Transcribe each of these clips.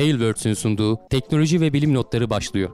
Tailwords'ün sunduğu teknoloji ve bilim notları başlıyor.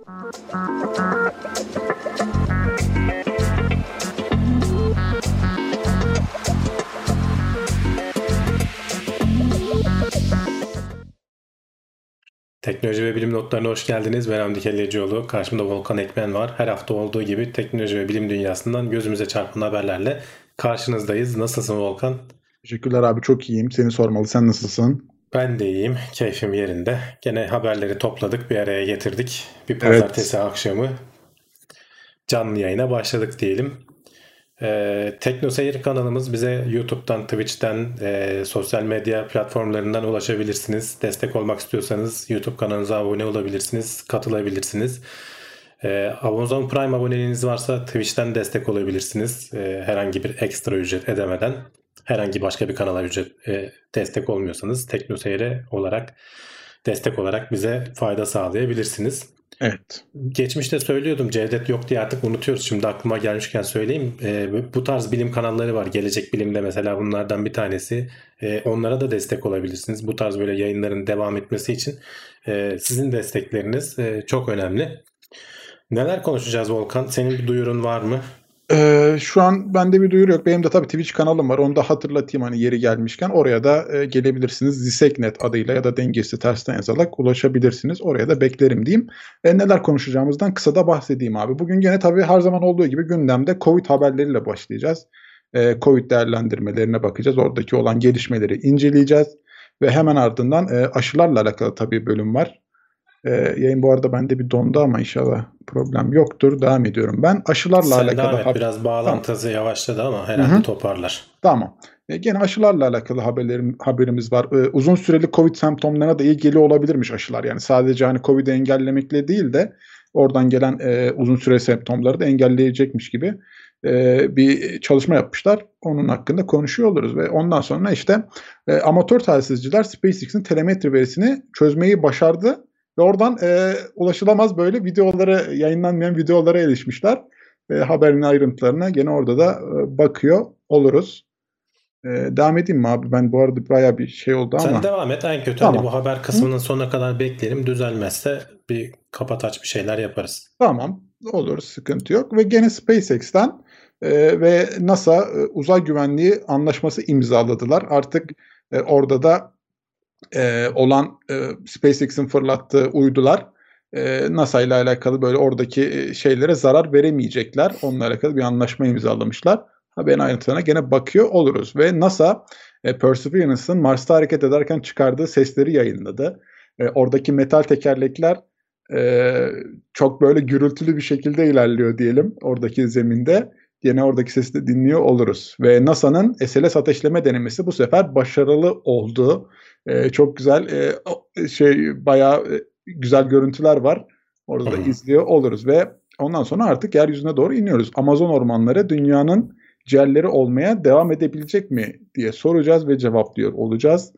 Teknoloji ve bilim notlarına hoş geldiniz. Ben Hamdi Kellecioğlu. Karşımda Volkan Ekmen var. Her hafta olduğu gibi teknoloji ve bilim dünyasından gözümüze çarpan haberlerle karşınızdayız. Nasılsın Volkan? Teşekkürler abi çok iyiyim. Seni sormalı. Sen nasılsın? Ben de iyiyim. Keyfim yerinde. Gene haberleri topladık, bir araya getirdik. Bir pazartesi evet. akşamı canlı yayına başladık diyelim. Ee, TeknoSeyir kanalımız bize YouTube'dan, Twitch'ten, e, sosyal medya platformlarından ulaşabilirsiniz. Destek olmak istiyorsanız YouTube kanalımıza abone olabilirsiniz, katılabilirsiniz. E, Amazon Prime aboneliğiniz varsa Twitch'ten destek olabilirsiniz. E, herhangi bir ekstra ücret ödemeden. Herhangi başka bir kanala ücret e, destek olmuyorsanız TeknoSeyir'e olarak destek olarak bize fayda sağlayabilirsiniz. Evet. Geçmişte söylüyordum Cevdet yok diye artık unutuyoruz. Şimdi aklıma gelmişken söyleyeyim. E, bu tarz bilim kanalları var. Gelecek Bilim'de mesela bunlardan bir tanesi. E, onlara da destek olabilirsiniz. Bu tarz böyle yayınların devam etmesi için e, sizin destekleriniz e, çok önemli. Neler konuşacağız Volkan? Senin bir duyurun var mı? Ee, şu an bende bir duyuru yok. Benim de tabii Twitch kanalım var. Onu da hatırlatayım hani yeri gelmişken. Oraya da e, gelebilirsiniz. Ziseknet adıyla ya da dengesi tersten yazarak ulaşabilirsiniz. Oraya da beklerim diyeyim. E, neler konuşacağımızdan kısa da bahsedeyim abi. Bugün gene tabii her zaman olduğu gibi gündemde Covid haberleriyle başlayacağız. E, Covid değerlendirmelerine bakacağız. Oradaki olan gelişmeleri inceleyeceğiz. Ve hemen ardından e, aşılarla alakalı tabii bölüm var. Ee, yayın bu arada bende bir dondu ama inşallah problem yoktur. Devam ediyorum ben. Aşılarla Sen alakalı... Devam et. Biraz bağlantısı tamam. yavaşladı ama herhalde Hı-hı. toparlar. Tamam. E, gene aşılarla alakalı haberlerim, haberimiz var. E, uzun süreli COVID semptomlarına da ilgili olabilirmiş aşılar. Yani sadece hani COVID'i engellemekle değil de oradan gelen e, uzun süre semptomları da engelleyecekmiş gibi e, bir çalışma yapmışlar. Onun hakkında konuşuyor oluruz ve ondan sonra işte e, amatör telsizciler SpaceX'in telemetri verisini çözmeyi başardı ve oradan e, ulaşılamaz böyle videolara, yayınlanmayan videolara erişmişler. E, haberin ayrıntılarına gene orada da e, bakıyor oluruz. E, devam edeyim mi abi? Ben bu arada baya bir şey oldu ama. Sen devam et. En kötü tamam. hani bu haber kısmının Hı? sonuna kadar bekleyelim. Düzelmezse bir kapat aç bir şeyler yaparız. Tamam. Olur. Sıkıntı yok. Ve gene SpaceX'ten e, ve NASA e, uzay güvenliği anlaşması imzaladılar. Artık e, orada da e, olan e, SpaceX'in fırlattığı uydular e, NASA ile alakalı böyle oradaki şeylere zarar veremeyecekler. Onunla alakalı bir anlaşma imzalamışlar. Haberin ayrıntılarına gene bakıyor oluruz. Ve NASA e, Perseverance'ın Mars'ta hareket ederken çıkardığı sesleri yayınladı. E, oradaki metal tekerlekler e, çok böyle gürültülü bir şekilde ilerliyor diyelim oradaki zeminde. Yine oradaki sesi de dinliyor oluruz. Ve NASA'nın SLS ateşleme denemesi bu sefer başarılı oldu. E, çok güzel e, şey bayağı e, güzel görüntüler var. Orada da izliyor oluruz ve ondan sonra artık yeryüzüne doğru iniyoruz. Amazon ormanları dünyanın ciğerleri olmaya devam edebilecek mi diye soracağız ve cevaplıyor olacağız.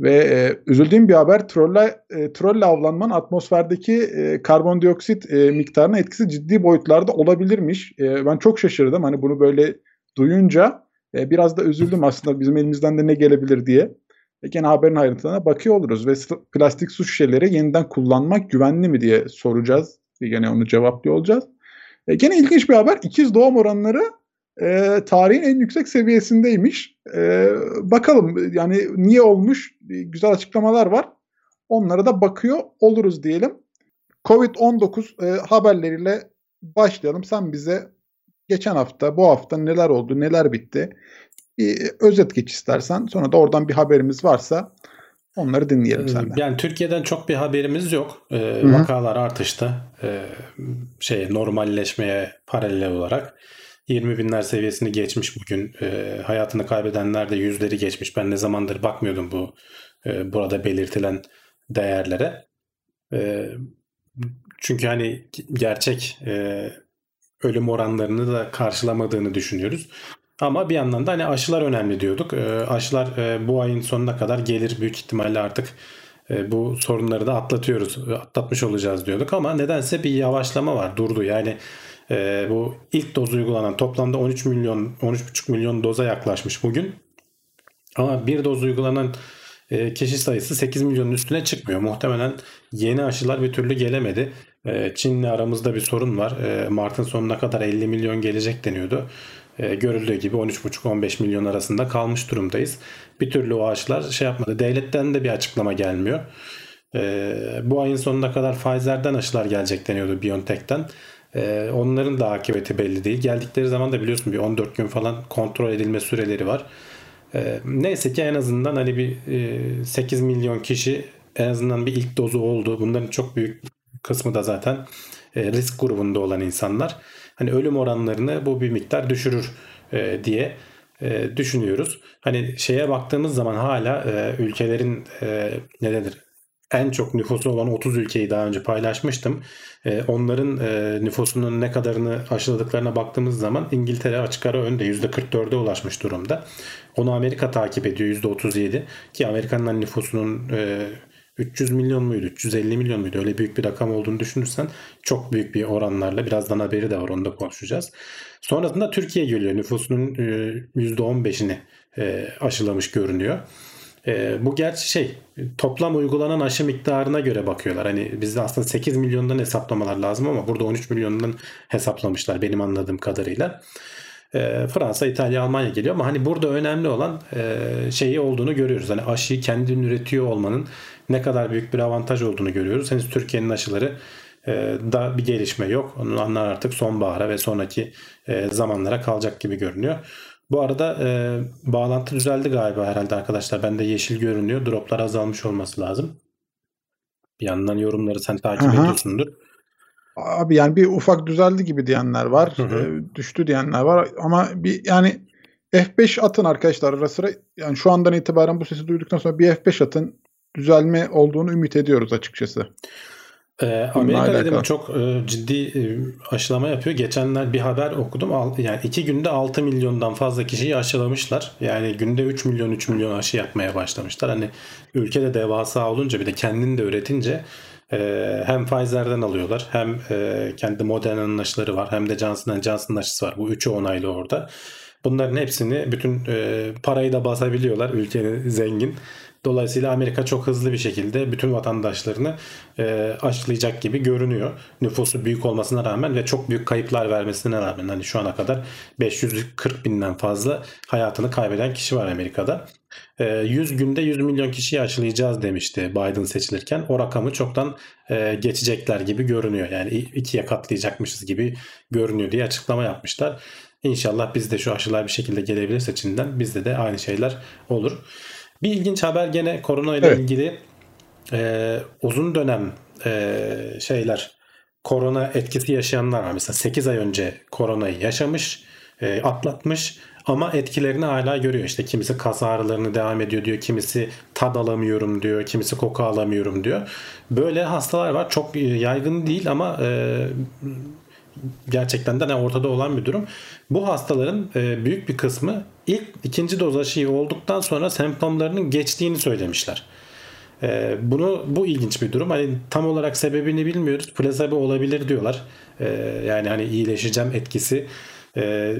Ve e, üzüldüğüm bir haber trolle, e, trolle avlanmanın atmosferdeki e, karbondioksit e, miktarına etkisi ciddi boyutlarda olabilirmiş. E, ben çok şaşırdım hani bunu böyle duyunca e, biraz da üzüldüm aslında bizim elimizden de ne gelebilir diye. E, gene haberin ayrıntılarına bakıyor oluruz ve plastik su şişeleri yeniden kullanmak güvenli mi diye soracağız. E, gene onu cevaplıyor olacağız. E, gene ilginç bir haber. İkiz doğum oranları e, tarihin en yüksek seviyesindeymiş. E, bakalım yani niye olmuş güzel açıklamalar var. Onlara da bakıyor oluruz diyelim. Covid-19 e, haberleriyle başlayalım. Sen bize geçen hafta, bu hafta neler oldu, neler bitti? Bir özet geç istersen. Sonra da oradan bir haberimiz varsa onları dinleyelim senden. Yani Türkiye'den çok bir haberimiz yok. Ee, vakalar artışta. Ee, şey normalleşmeye paralel olarak. 20 binler seviyesini geçmiş bugün. E, hayatını kaybedenler de yüzleri geçmiş. Ben ne zamandır bakmıyordum bu e, burada belirtilen değerlere. E, çünkü hani gerçek e, ölüm oranlarını da karşılamadığını düşünüyoruz. Ama bir yandan da hani aşılar önemli diyorduk. E, aşılar e, bu ayın sonuna kadar gelir büyük ihtimalle artık e, bu sorunları da atlatıyoruz, atlatmış olacağız diyorduk ama nedense bir yavaşlama var, durdu. Yani e, bu ilk doz uygulanan toplamda 13 milyon 13,5 milyon doza yaklaşmış bugün. Ama bir doz uygulanan e, kişi sayısı 8 milyonun üstüne çıkmıyor. Muhtemelen yeni aşılar bir türlü gelemedi. E, Çin'le aramızda bir sorun var. E, Mart'ın sonuna kadar 50 milyon gelecek deniyordu. E, görüldüğü gibi 13,5-15 milyon arasında kalmış durumdayız. Bir türlü o aşılar şey yapmadı. Devletten de bir açıklama gelmiyor. E, bu ayın sonuna kadar Pfizer'den aşılar gelecek deniyordu BioNTech'ten. E, onların da akıbeti belli değil. Geldikleri zaman da biliyorsun bir 14 gün falan kontrol edilme süreleri var. E, neyse ki en azından hani bir e, 8 milyon kişi en azından bir ilk dozu oldu. Bunların çok büyük kısmı da zaten e, risk grubunda olan insanlar. Hani ölüm oranlarını bu bir miktar düşürür e, diye e, düşünüyoruz. Hani şeye baktığımız zaman hala e, ülkelerin e, ne denir en çok nüfusu olan 30 ülkeyi daha önce paylaşmıştım. E, onların e, nüfusunun ne kadarını aşıladıklarına baktığımız zaman İngiltere açık ara önde %44'e ulaşmış durumda. Onu Amerika takip ediyor %37 ki Amerika'nın nüfusunun e, 300 milyon muydu 350 milyon muydu öyle büyük bir rakam olduğunu düşünürsen çok büyük bir oranlarla birazdan haberi de var onu da konuşacağız. Sonrasında Türkiye geliyor nüfusunun %15'ini aşılamış görünüyor. E, bu gerçi şey toplam uygulanan aşı miktarına göre bakıyorlar. Hani bizde aslında 8 milyondan hesaplamalar lazım ama burada 13 milyondan hesaplamışlar benim anladığım kadarıyla. E, Fransa, İtalya, Almanya geliyor ama hani burada önemli olan e, şeyi olduğunu görüyoruz. Hani aşıyı kendin üretiyor olmanın ne kadar büyük bir avantaj olduğunu görüyoruz. Henüz Türkiye'nin aşıları e, da bir gelişme yok. Onlar artık sonbahara ve sonraki e, zamanlara kalacak gibi görünüyor. Bu arada e, bağlantı düzeldi galiba herhalde arkadaşlar. Bende yeşil görünüyor. Droplar azalmış olması lazım. Bir yandan yorumları sen takip Aha. ediyorsundur. Abi yani bir ufak düzeldi gibi diyenler var. Hı hı. E, düştü diyenler var. Ama bir yani F5 atın arkadaşlar ara sıra. Yani şu andan itibaren bu sesi duyduktan sonra bir F5 atın. Düzelme olduğunu ümit ediyoruz açıkçası. Ee, Amerika dedim çok e, ciddi e, aşılama yapıyor. Geçenler bir haber okudum. Al, yani iki günde 6 milyondan fazla kişiyi aşılamışlar. Yani günde 3 milyon 3 milyon aşı yapmaya başlamışlar. Hani ülkede devasa olunca bir de kendini de üretince e, hem Pfizer'den alıyorlar hem e, kendi Moderna'nın aşıları var hem de Johnson Johnson aşısı var. Bu üçü onaylı orada. Bunların hepsini bütün e, parayı da basabiliyorlar. Ülkenin zengin. Dolayısıyla Amerika çok hızlı bir şekilde bütün vatandaşlarını e, aşılayacak gibi görünüyor. Nüfusu büyük olmasına rağmen ve çok büyük kayıplar vermesine rağmen hani şu ana kadar 540 binden fazla hayatını kaybeden kişi var Amerika'da. E, 100 günde 100 milyon kişiyi aşılayacağız demişti Biden seçilirken. O rakamı çoktan e, geçecekler gibi görünüyor. Yani ikiye katlayacakmışız gibi görünüyor diye açıklama yapmışlar. İnşallah biz de şu aşılar bir şekilde gelebilirse Çin'den bizde de aynı şeyler olur. Bir ilginç haber gene korona ile evet. ilgili e, uzun dönem e, şeyler korona etkisi yaşayanlar var. Mesela 8 ay önce koronayı yaşamış, e, atlatmış ama etkilerini hala görüyor. İşte kimisi kas ağrılarını devam ediyor diyor, kimisi tad alamıyorum diyor, kimisi koku alamıyorum diyor. Böyle hastalar var. Çok yaygın değil ama e, gerçekten de ortada olan bir durum. Bu hastaların e, büyük bir kısmı ilk ikinci doz aşıyı olduktan sonra semptomlarının geçtiğini söylemişler. E, bunu bu ilginç bir durum. Hani tam olarak sebebini bilmiyoruz. Plasebo olabilir diyorlar. E, yani hani iyileşeceğim etkisi.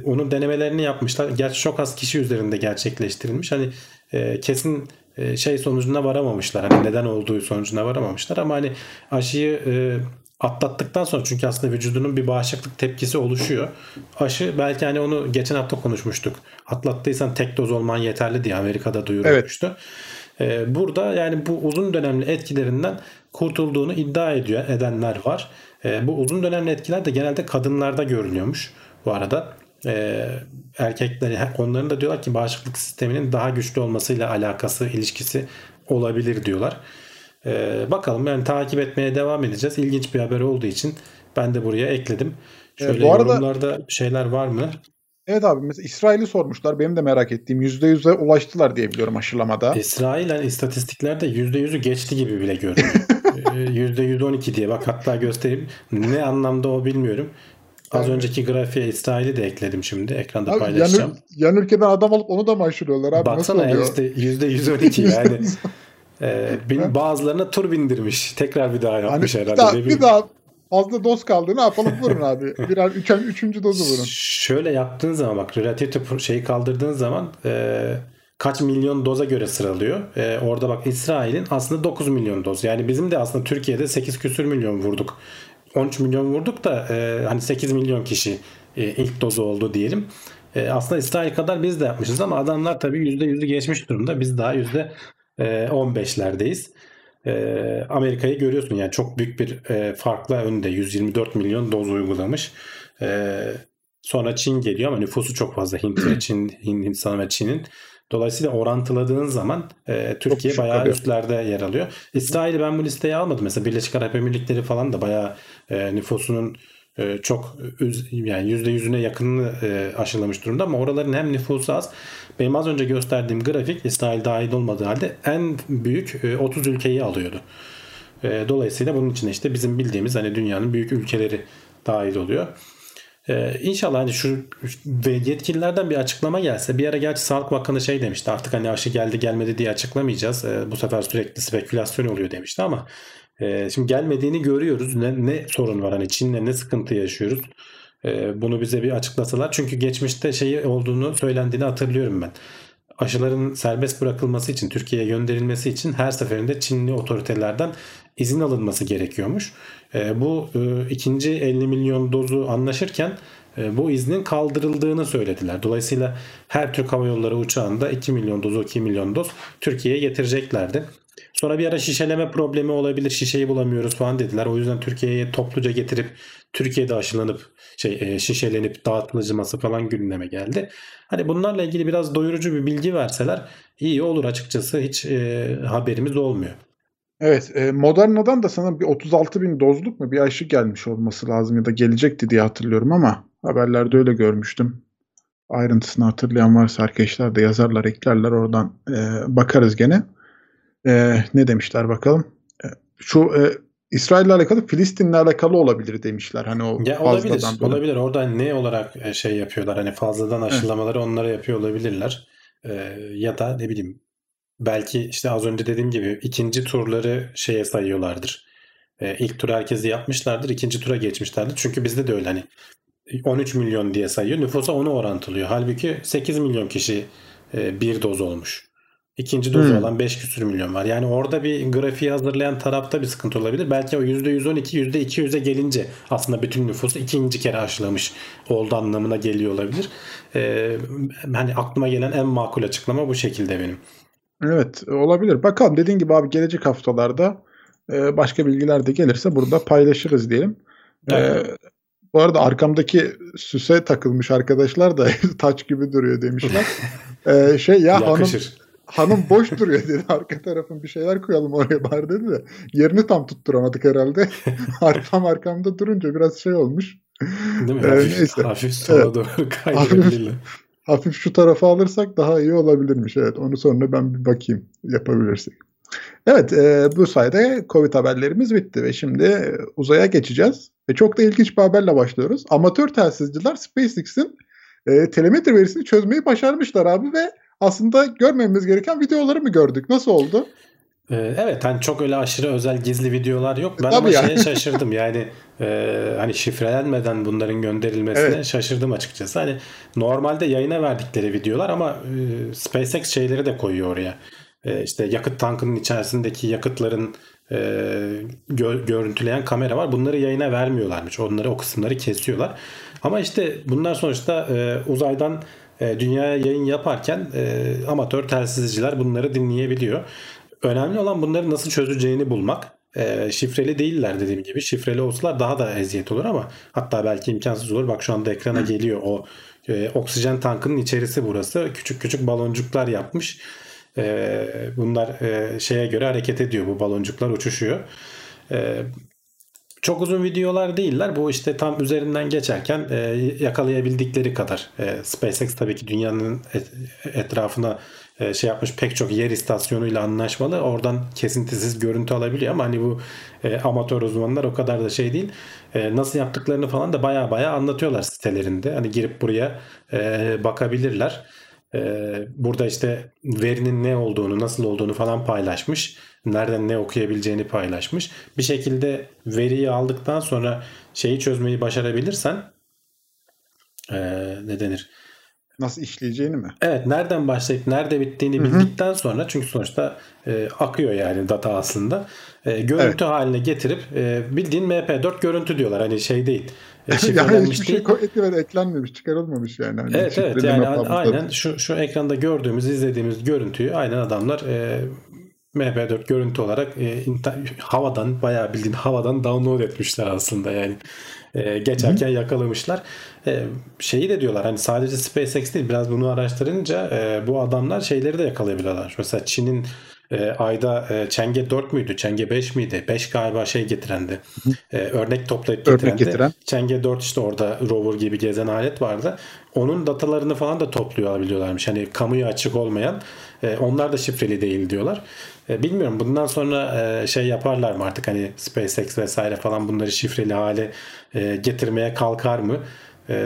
Onun denemelerini yapmışlar. Gerçi çok az kişi üzerinde gerçekleştirilmiş. Hani kesin şey sonucuna varamamışlar. Hani neden olduğu sonucuna varamamışlar ama hani aşıyı atlattıktan sonra çünkü aslında vücudunun bir bağışıklık tepkisi oluşuyor. Aşı belki hani onu geçen hafta konuşmuştuk. Atlattıysan tek doz olman yeterli diye Amerika'da duyurulmuştu. Evet. Ee, burada yani bu uzun dönemli etkilerinden kurtulduğunu iddia ediyor edenler var. Ee, bu uzun dönemli etkiler de genelde kadınlarda görünüyormuş bu arada. Ee, erkekleri onların da diyorlar ki bağışıklık sisteminin daha güçlü olmasıyla alakası ilişkisi olabilir diyorlar. Ee, bakalım yani takip etmeye devam edeceğiz. İlginç bir haber olduğu için ben de buraya ekledim. Şöyle ee, bu arada, yorumlarda şeyler var mı? Evet abi mesela İsrail'i sormuşlar. Benim de merak ettiğim %100'e ulaştılar diye biliyorum aşılamada. İsrail yani istatistiklerde %100'ü geçti gibi bile görünüyor. %112 diye bak hatta göstereyim. Ne anlamda o bilmiyorum. Az evet. önceki grafiğe İsrail'i de ekledim şimdi. Ekranda abi, paylaşacağım. Yan, yan ülkeden adam alıp onu da mı aşılıyorlar abi? Baksana Nasıl oluyor? işte %112 yani. Ee, bin, bazılarına tur bindirmiş. Tekrar bir daha yapmış hani, herhalde. Bir daha, bir daha fazla doz kaldı. Ne yapalım vurun abi. Birer üçen, üçüncü dozu vurun. Şöyle yaptığın zaman bak relativity şeyi kaldırdığın zaman e, kaç milyon doza göre sıralıyor. Ee, orada bak İsrail'in aslında 9 milyon doz. Yani bizim de aslında Türkiye'de 8 küsür milyon vurduk. 13 milyon vurduk da e, hani 8 milyon kişi e, ilk dozu oldu diyelim. E, aslında İsrail kadar biz de yapmışız ama adamlar tabii %100'ü geçmiş durumda. Biz daha %15'lerdeyiz. E, Amerika'yı görüyorsun yani çok büyük bir e, farkla önde 124 milyon doz uygulamış. E, sonra Çin geliyor ama nüfusu çok fazla Hint ve Çin, Hindistan ve Çin'in. Dolayısıyla orantıladığın zaman e, Türkiye bayağı kalıyor. üstlerde yer alıyor. İsrail'i ben bu listeye almadım. Mesela Birleşik Arap Emirlikleri falan da bayağı e, nüfusunun çok üz, yani %100'üne yakınını e, aşılamış durumda ama oraların hem nüfusu az. Benim az önce gösterdiğim grafik İsrail dahil olmadığı halde en büyük e, 30 ülkeyi alıyordu. E, dolayısıyla bunun içinde işte bizim bildiğimiz hani dünyanın büyük ülkeleri dahil oluyor. Ee, inşallah hani şu ve yetkililerden bir açıklama gelse bir ara gerçi Sağlık Bakanı şey demişti artık hani aşı geldi gelmedi diye açıklamayacağız Ee, bu sefer sürekli spekülasyon oluyor demişti ama e, şimdi gelmediğini görüyoruz ne, ne sorun var hani Çin'le ne sıkıntı yaşıyoruz Ee, bunu bize bir açıklasalar çünkü geçmişte şeyi olduğunu söylendiğini hatırlıyorum ben aşıların serbest bırakılması için Türkiye'ye gönderilmesi için her seferinde Çinli otoritelerden izin alınması gerekiyormuş. E, bu e, ikinci 50 milyon dozu anlaşırken e, bu iznin kaldırıldığını söylediler. Dolayısıyla her Türk Hava Yolları uçağında 2 milyon doz 2 milyon doz Türkiye'ye getireceklerdi. Sonra bir ara şişeleme problemi olabilir. Şişeyi bulamıyoruz falan dediler. O yüzden Türkiye'ye topluca getirip Türkiye'de aşılanıp şey e, şişelenip dağıtılması falan gündeme geldi. Hani bunlarla ilgili biraz doyurucu bir bilgi verseler iyi olur açıkçası. Hiç e, haberimiz olmuyor. Evet, e, Moderna'dan da sana bir 36 bin dozluk mu bir aşı gelmiş olması lazım ya da gelecekti diye hatırlıyorum ama haberlerde öyle görmüştüm. Ayrıntısını hatırlayan varsa arkadaşlar da yazarlar, eklerler oradan e, bakarız gene. E, ne demişler bakalım. E, şu e, İsrail'le alakalı Filistin'le alakalı olabilir demişler. Hani o Ya olabilir. fazladan böyle. Olabilir. Orada ne olarak e, şey yapıyorlar? Hani fazladan aşılamaları onlara yapıyor olabilirler. E, ya da ne bileyim belki işte az önce dediğim gibi ikinci turları şeye sayıyorlardır. E, ilk tur herkesi yapmışlardır. ikinci tura geçmişlerdir. Çünkü bizde de öyle hani 13 milyon diye sayıyor. Nüfusa onu orantılıyor. Halbuki 8 milyon kişi e, bir doz olmuş. İkinci dozu Hmm. olan 5 küsür milyon var. Yani orada bir grafiği hazırlayan tarafta bir sıkıntı olabilir. Belki o %112, %200'e gelince aslında bütün nüfusu ikinci kere aşılamış oldu anlamına geliyor olabilir. Ee, hani aklıma gelen en makul açıklama bu şekilde benim. Evet olabilir. Bakalım dediğin gibi abi gelecek haftalarda e, başka bilgiler de gelirse burada paylaşırız diyelim. E, Evet. bu arada arkamdaki süse takılmış arkadaşlar da taç gibi duruyor demişler. E, şey ya Yakışır. hanım boş duruyor dedi. Arka tarafın bir şeyler koyalım oraya bari dedi de. Yerini tam tutturamadık herhalde. Arkam arkamda durunca biraz şey olmuş. Değil mi? Ee, Hafif, neyse. hafif sola Evet. doğru kaydırabilirler. Hafif şu tarafa alırsak daha iyi olabilirmiş. Evet onu sonra ben bir bakayım yapabilirsek. Evet e, bu sayede Covid haberlerimiz bitti ve şimdi e, uzaya geçeceğiz. Ve çok da ilginç bir haberle başlıyoruz. Amatör telsizciler SpaceX'in e, telemetri verisini çözmeyi başarmışlar abi ve aslında görmemiz gereken videoları mı gördük? Nasıl oldu? Ee, Evet hani çok öyle aşırı özel gizli videolar yok. Ben Tabii ama ya. şeye şaşırdım yani e, hani şifrelenmeden bunların gönderilmesine Evet. şaşırdım açıkçası. Hani normalde yayına verdikleri videolar ama e, SpaceX şeyleri de koyuyor oraya. E, işte yakıt tankının içerisindeki yakıtların e, gö- görüntüleyen kamera var. Bunları yayına vermiyorlarmış. Onları o kısımları kesiyorlar. Ama işte bunlar sonuçta e, uzaydan e, dünyaya yayın yaparken e, amatör telsizciler bunları dinleyebiliyor. Önemli olan bunları nasıl çözeceğini bulmak. E, şifreli değiller dediğim gibi. Şifreli olsalar daha da eziyet olur ama hatta belki imkansız olur. Bak şu anda ekrana geliyor o e, oksijen tankının içerisi burası. Küçük küçük baloncuklar yapmış. E, bunlar e, şeye göre hareket ediyor. Bu baloncuklar uçuşuyor. E, çok uzun videolar değiller. Bu işte tam üzerinden geçerken e, yakalayabildikleri kadar. E, SpaceX tabii ki dünyanın et- etrafına e, şey yapmış pek çok yer istasyonuyla anlaşmalı. Oradan kesintisiz görüntü alabiliyor ama hani bu e, amatör uzmanlar o kadar da şey değil. E, nasıl yaptıklarını falan da baya baya anlatıyorlar sitelerinde. Hani girip buraya e, bakabilirler. Ee, burada işte verinin ne olduğunu, nasıl olduğunu falan paylaşmış. Nereden ne okuyabileceğini paylaşmış. Bir şekilde veriyi aldıktan sonra şeyi çözmeyi başarabilirsen ee, ne denir? Nasıl işleyeceğini mi? Evet nereden başlayıp nerede bittiğini Hı hı. bildikten sonra çünkü sonuçta e, akıyor yani data aslında. E, görüntü Evet. haline getirip e, bildiğin MP4 görüntü diyorlar. Hani şey değil. E, yani hiçbir şey eklemedi, eklenmemiş, çıkarılmamış yani. Hani Evet evet yani aynen şu şu ekranda gördüğümüz izlediğimiz görüntüyü aynen adamlar e, MP4 görüntü olarak e, havadan bayağı bildiğin havadan download etmişler aslında yani E, geçerken yakalamışlar. E, şeyi de diyorlar hani sadece SpaceX değil biraz bunu araştırınca e, bu adamlar şeyleri de yakalayabiliyorlar. Mesela Çin'in e, ayda e, Chang'e 4 müydü? Chang'e 5 miydi? 5 galiba şey getirendi. E, örnek toplayıp Örnek getirendi. getiren. Chang'e 4 işte orada rover gibi gezen alet vardı. Onun datalarını falan da topluyor biliyorlarmış. Hani kamuya açık olmayan. E, onlar da şifreli değil diyorlar. E, bilmiyorum bundan sonra e, şey yaparlar mı artık hani SpaceX vesaire falan bunları şifreli hale e, getirmeye kalkar mı? E,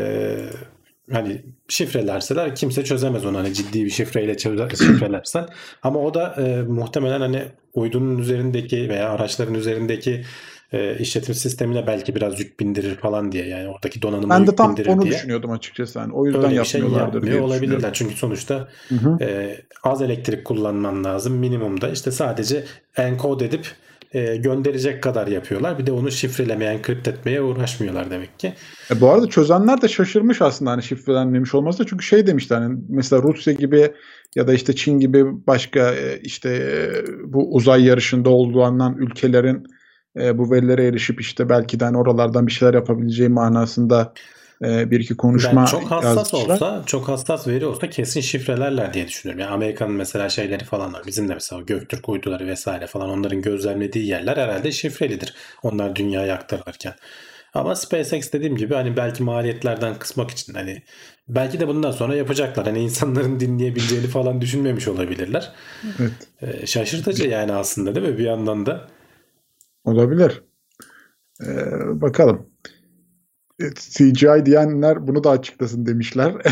hani şifrelerseler kimse çözemez onu hani ciddi bir şifreyle şifrelersen ama o da e, muhtemelen hani uydunun üzerindeki veya araçların üzerindeki e, işletim sistemine belki biraz yük bindirir falan diye yani oradaki donanıma Ben de yük tam bindirir onu diye. düşünüyordum açıkçası. Yani o yüzden Öyle şey yapmıyorlardır yapmıyor diye olabilirler. Çünkü sonuçta Hı hı. e, az elektrik kullanman lazım minimumda. İşte sadece encode edip e, gönderecek kadar yapıyorlar. Bir de onu şifrelemeye, enkripte etmeye uğraşmıyorlar demek ki. E, bu arada çözenler de şaşırmış aslında hani şifrelenmemiş olması da çünkü şey demişler hani mesela Rusya gibi ya da işte Çin gibi başka e, işte e, bu uzay yarışında olduğundan ülkelerin e, bu verilere erişip işte belki de hani oralardan bir şeyler yapabileceği manasında e, bir iki konuşma Yani çok hassas yazmışlar. olsa, çok hassas veri olsa kesin şifrelerler diye düşünüyorum. Yani Amerika'nın mesela şeyleri falan var. Bizim de mesela Göktürk uyduları vesaire falan onların gözlemlediği yerler herhalde şifrelidir. Onlar dünyaya aktarırken. Ama SpaceX dediğim gibi hani belki maliyetlerden kısmak için hani belki de bundan sonra yapacaklar. Hani insanların dinleyebileceğini falan düşünmemiş olabilirler. Evet. Ee, şaşırtıcı yani aslında değil mi bir yandan da? Olabilir. Ee, bakalım. E, CGI diyenler bunu da açıklasın demişler.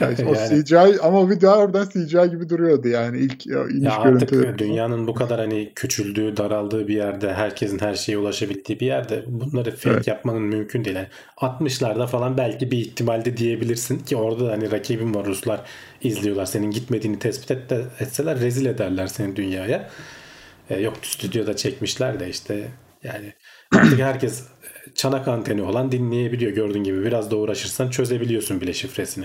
Yani o. CGI ama o video harbiden CGI gibi duruyordu yani ilk ya, iniş Ya artık dünyanın bu kadar hani küçüldüğü, daraldığı bir yerde, herkesin her şeye ulaşabildiği bir yerde bunları fake Evet. yapmanın mümkün değil. Yani 60'larda falan belki bir ihtimalde diyebilirsin ki orada da hani rakibin var Ruslar izliyorlar. Senin gitmediğini tespit et de, etseler rezil ederler seni dünyaya. E, yok stüdyoda çekmişler de işte yani artık herkes çanak anteni olan dinleyebiliyor gördüğün gibi. Biraz da uğraşırsan çözebiliyorsun bile şifresini.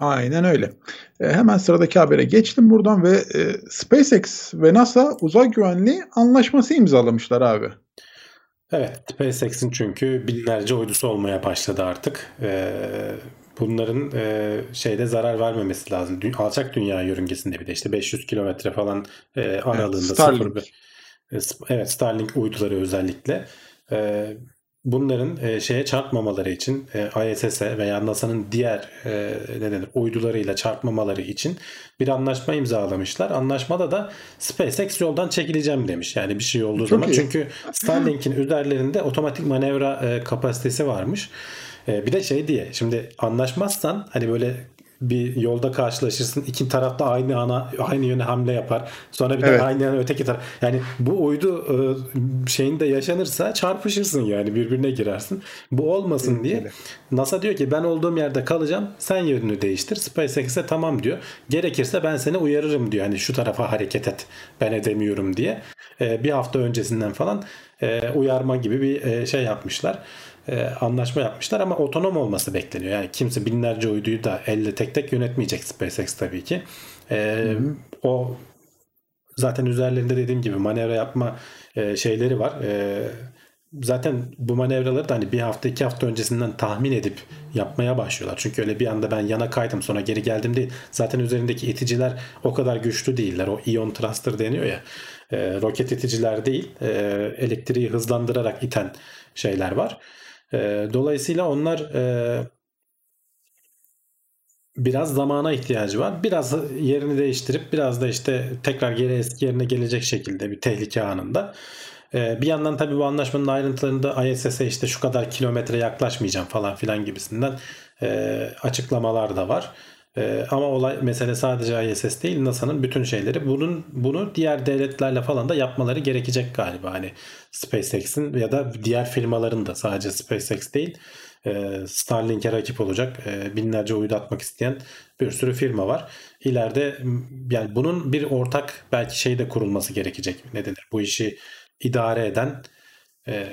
Aynen öyle. E, hemen sıradaki habere geçtim buradan ve e, SpaceX ve NASA uzay güvenliği anlaşması imzalamışlar abi. Evet, SpaceX'in çünkü binlerce uydusu olmaya başladı artık. Ee, bunların e, şeyde zarar vermemesi lazım. Dü- alçak dünya yörüngesinde bir de işte 500 kilometre falan e, aralığında Starlink. sıfır bir- e, evet Starlink uyduları özellikle. E, bunların e, şeye çarpmamaları için e, ISS'e veya NASA'nın diğer e, ne denir uydularıyla çarpmamaları için bir anlaşma imzalamışlar. Anlaşmada da SpaceX yoldan çekileceğim demiş. Yani bir şey olduğu Çok zaman iyi. çünkü Starlink'in üzerlerinde otomatik manevra e, kapasitesi varmış. E, bir de şey diye şimdi anlaşmazsan hani böyle bir yolda karşılaşırsın iki tarafta aynı ana aynı yöne hamle yapar. Sonra bir de Evet. aynı yana öteki taraf. Yani bu uydu e, şeyinde yaşanırsa çarpışırsın yani birbirine girersin. Bu olmasın diye Öyle. NASA diyor ki ben olduğum yerde kalacağım. Sen yönünü değiştir. SpaceX'e tamam diyor. Gerekirse ben seni uyarırım diyor. Hani şu tarafa hareket et. Ben edemiyorum diye. E, bir hafta öncesinden falan e, uyarma gibi bir e, şey yapmışlar. E, anlaşma yapmışlar ama otonom olması bekleniyor. Yani kimse binlerce uyduyu da elle tek tek yönetmeyecek SpaceX tabii ki. E, o zaten üzerlerinde dediğim gibi manevra yapma e, şeyleri var. E, zaten bu manevraları da hani bir hafta iki hafta öncesinden tahmin edip yapmaya başlıyorlar. Çünkü öyle bir anda ben yana kaydım sonra geri geldim değil. Zaten üzerindeki iticiler o kadar güçlü değiller. O ion thruster deniyor ya. E, roket iticiler değil. E, elektriği hızlandırarak iten şeyler var. E, dolayısıyla onlar e, biraz zamana ihtiyacı var. Biraz yerini değiştirip biraz da işte tekrar geri eski yerine gelecek şekilde bir tehlike anında. Ee, bir yandan tabii bu anlaşmanın ayrıntılarında ISS'e işte şu kadar kilometre yaklaşmayacağım falan filan gibisinden e, açıklamalar da var. E, ama olay mesele sadece ISS değil NASA'nın bütün şeyleri. Bunun bunu diğer devletlerle falan da yapmaları gerekecek galiba. Hani SpaceX'in ya da diğer firmaların da sadece SpaceX değil e, Starlink'e rakip olacak e, binlerce uydu atmak isteyen bir sürü firma var. İleride yani bunun bir ortak belki şey de kurulması gerekecek. Ne denir? Bu işi idare eden e,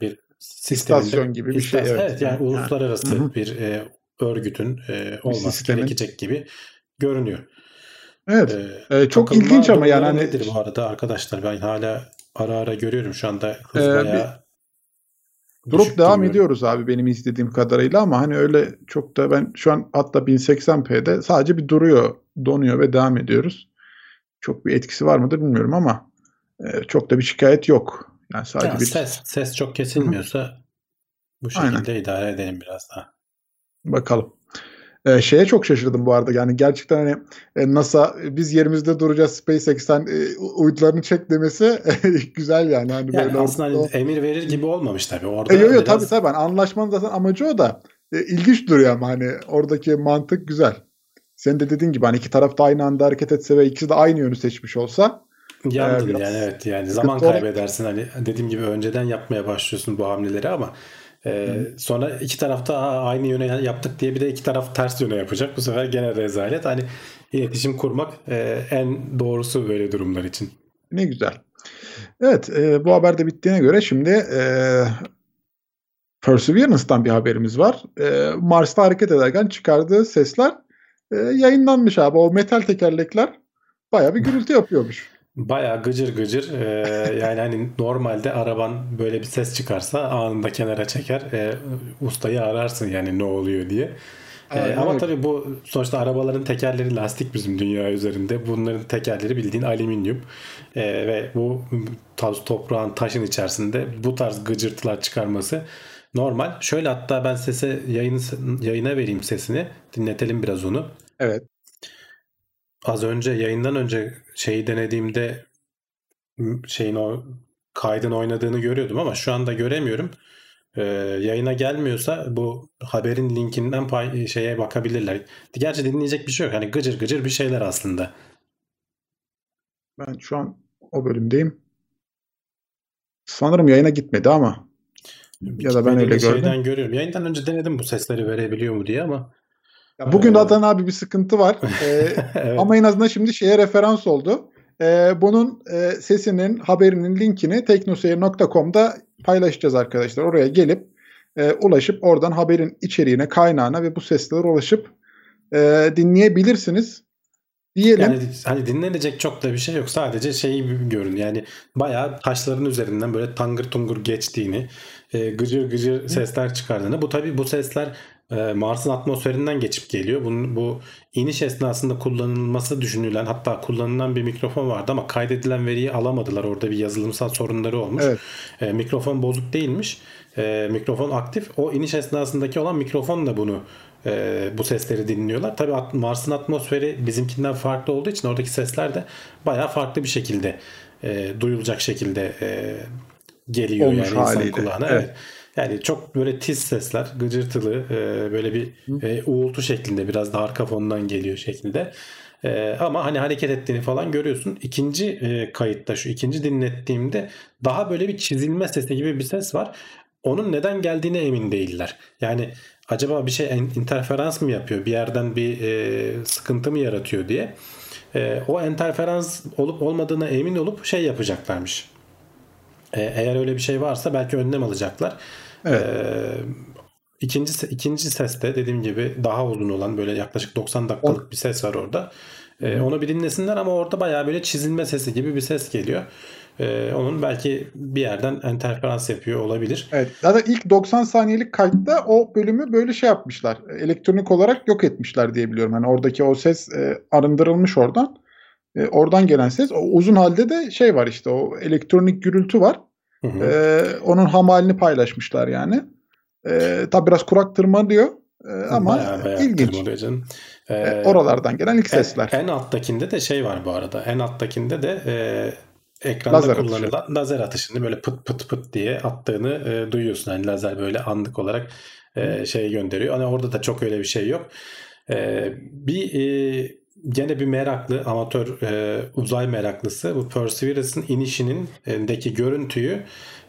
bir sisteminde, İstasyon gibi bir şey. Evet, Evet, yani Ha. uluslararası bir e, örgütün e, olması sistemin. gerekecek gibi görünüyor. Evet. E, Ee, çok ilginç ama yani hani nedir bu arada arkadaşlar? Ben hala ara ara görüyorum şu anda hız Ee, bayağı Durup devam durmuyor. ediyoruz abi benim izlediğim kadarıyla ama hani öyle çok da ben şu an hatta 1080p'de sadece bir duruyor, donuyor ve devam ediyoruz. Çok bir etkisi var mıdır bilmiyorum ama e, çok da bir şikayet yok. Yani sadece Ya bir ses ses çok kesilmiyorsa bu Aynen. şekilde idare edelim biraz daha. Bakalım. E, şeye çok şaşırdım bu arada. Yani gerçekten hani e, NASA e, biz yerimizde duracağız SpaceX'ten e, uydularını çek demesi güzel yani. Hani Yani böyle aslında hani ortada- emir verir gibi olmamış tabii. Orada E, yo, yo, biraz tabii tabii. Hani anlaşmanın zaten amacı o da. E, ilginç duruyor ama hani oradaki mantık güzel. Sen de dediğin gibi hani iki taraf da aynı anda hareket etse ve ikisi de aynı yönü seçmiş olsa yandın Ee, yani evet yani zaman kaybedersin hani dediğim gibi önceden yapmaya başlıyorsun bu hamleleri ama e, sonra iki tarafta "Aa, aynı yöne yaptık diye bir de iki taraf ters yöne yapacak. Bu sefer gene rezalet. Hani iletişim kurmak e, en doğrusu böyle durumlar için. ne güzel. Evet e, bu haber de bittiğine göre şimdi e, Perseverance'dan bir haberimiz var. E, Mars'ta hareket ederken çıkardığı sesler e, yayınlanmış abi. O metal tekerlekler baya bir gürültü yapıyormuş. Bayağı gıcır gıcır e, yani hani normalde araban böyle bir ses çıkarsa anında kenara çeker e, ustayı ararsın yani ne oluyor diye. E, Aynen ama tabii bu sonuçta arabaların tekerleri lastik bizim dünya üzerinde. Bunların tekerleri bildiğin alüminyum E, ve bu toz toprağın taşın içerisinde bu tarz gıcırtılar çıkarması normal. Şöyle hatta ben sese yayını, yayına vereyim sesini dinletelim biraz onu. Evet. Az önce yayından önce şeyi denediğimde şeyin o kaydın oynadığını görüyordum ama şu anda göremiyorum. Ee, yayına gelmiyorsa bu haberin linkinden pay, şeye bakabilirler. Gerçi dinleyecek bir şey yok. Hani gıcır gıcır bir şeyler aslında. Ben şu an o bölümdeyim. Sanırım yayına gitmedi ama ya da ben öyle gördüm. Şeyden görüyorum. Yayından önce denedim bu sesleri verebiliyor mu diye ama. Ya bugün Ee, zaten abi bir sıkıntı var. Ee, evet. Ama en azından şimdi şeye referans oldu. Ee, bunun e, sesinin, haberinin linkini teknoseyir.com'da paylaşacağız arkadaşlar. Oraya gelip e, ulaşıp oradan haberin içeriğine, kaynağına ve bu seslere ulaşıp e, dinleyebilirsiniz. Diyelim. Yani hani dinlenecek çok da bir şey yok. Sadece şeyi görün. Yani bayağı taşların üzerinden böyle tangır tungur geçtiğini, e, gıcır gıcır sesler çıkardığını. Bu tabii bu sesler e, Mars'ın atmosferinden geçip geliyor. Bunun bu iniş esnasında kullanılması düşünülen hatta kullanılan bir mikrofon vardı ama kaydedilen veriyi alamadılar. Orada bir yazılımsal sorunları olmuş. Evet. E, mikrofon bozuk değilmiş. E, mikrofon aktif. O iniş esnasındaki olan mikrofon da bunu e, bu sesleri dinliyorlar. Tabii at- Mars'ın atmosferi bizimkinden farklı olduğu için oradaki sesler de bayağı farklı bir şekilde e, duyulacak şekilde e, geliyor Olmuş yani insan haliyle. kulağına. Evet. Evet. Yani çok böyle tiz sesler, gıcırtılı, e, böyle bir e, uğultu şeklinde biraz da arka fondan geliyor şeklinde. E, ama hani hareket ettiğini falan görüyorsun. İkinci e, kayıtta şu ikinci dinlettiğimde daha böyle bir çizilme sesi gibi bir ses var. Onun neden geldiğine emin değiller. Yani acaba bir şey interferans mı yapıyor? Bir yerden bir e, sıkıntı mı yaratıyor diye. E, o interferans olup olmadığına emin olup şey yapacaklarmış. E, eğer öyle bir şey varsa belki önlem alacaklar. Evet. E, ikinci, ikinci seste dediğim gibi daha uzun olan böyle yaklaşık 90 dakikalık bir ses var orada. E, onu bir dinlesinler ama orada bayağı böyle çizilme sesi gibi bir ses geliyor. E, onun belki bir yerden interferans yapıyor olabilir. Evet. Zaten ilk 90 saniyelik kayıtta o bölümü böyle şey yapmışlar. Elektronik olarak yok etmişler diye biliyorum. Hani oradaki o ses e, arındırılmış oradan. E, oradan gelen ses. O uzun halde de şey var işte o elektronik gürültü var. Hı hı. E, onun ham halini paylaşmışlar yani. E, tabi biraz kurak tırmanıyor. E, ama Bayağı bayağı ilginç. tırmalıyor canım. E, E, oralardan gelen ilk sesler. En, en alttakinde de şey var bu arada. En alttakinde de e, ekranda Lazer atışı. kullanılan lazer atışını böyle pıt pıt pıt diye attığını e, duyuyorsun. Yani lazer böyle anlık olarak e, şey gönderiyor. Hani orada da çok öyle bir şey yok. E, bir e, gene bir meraklı amatör e, uzay meraklısı bu Perseverance'ın inişinin e, deki görüntüyü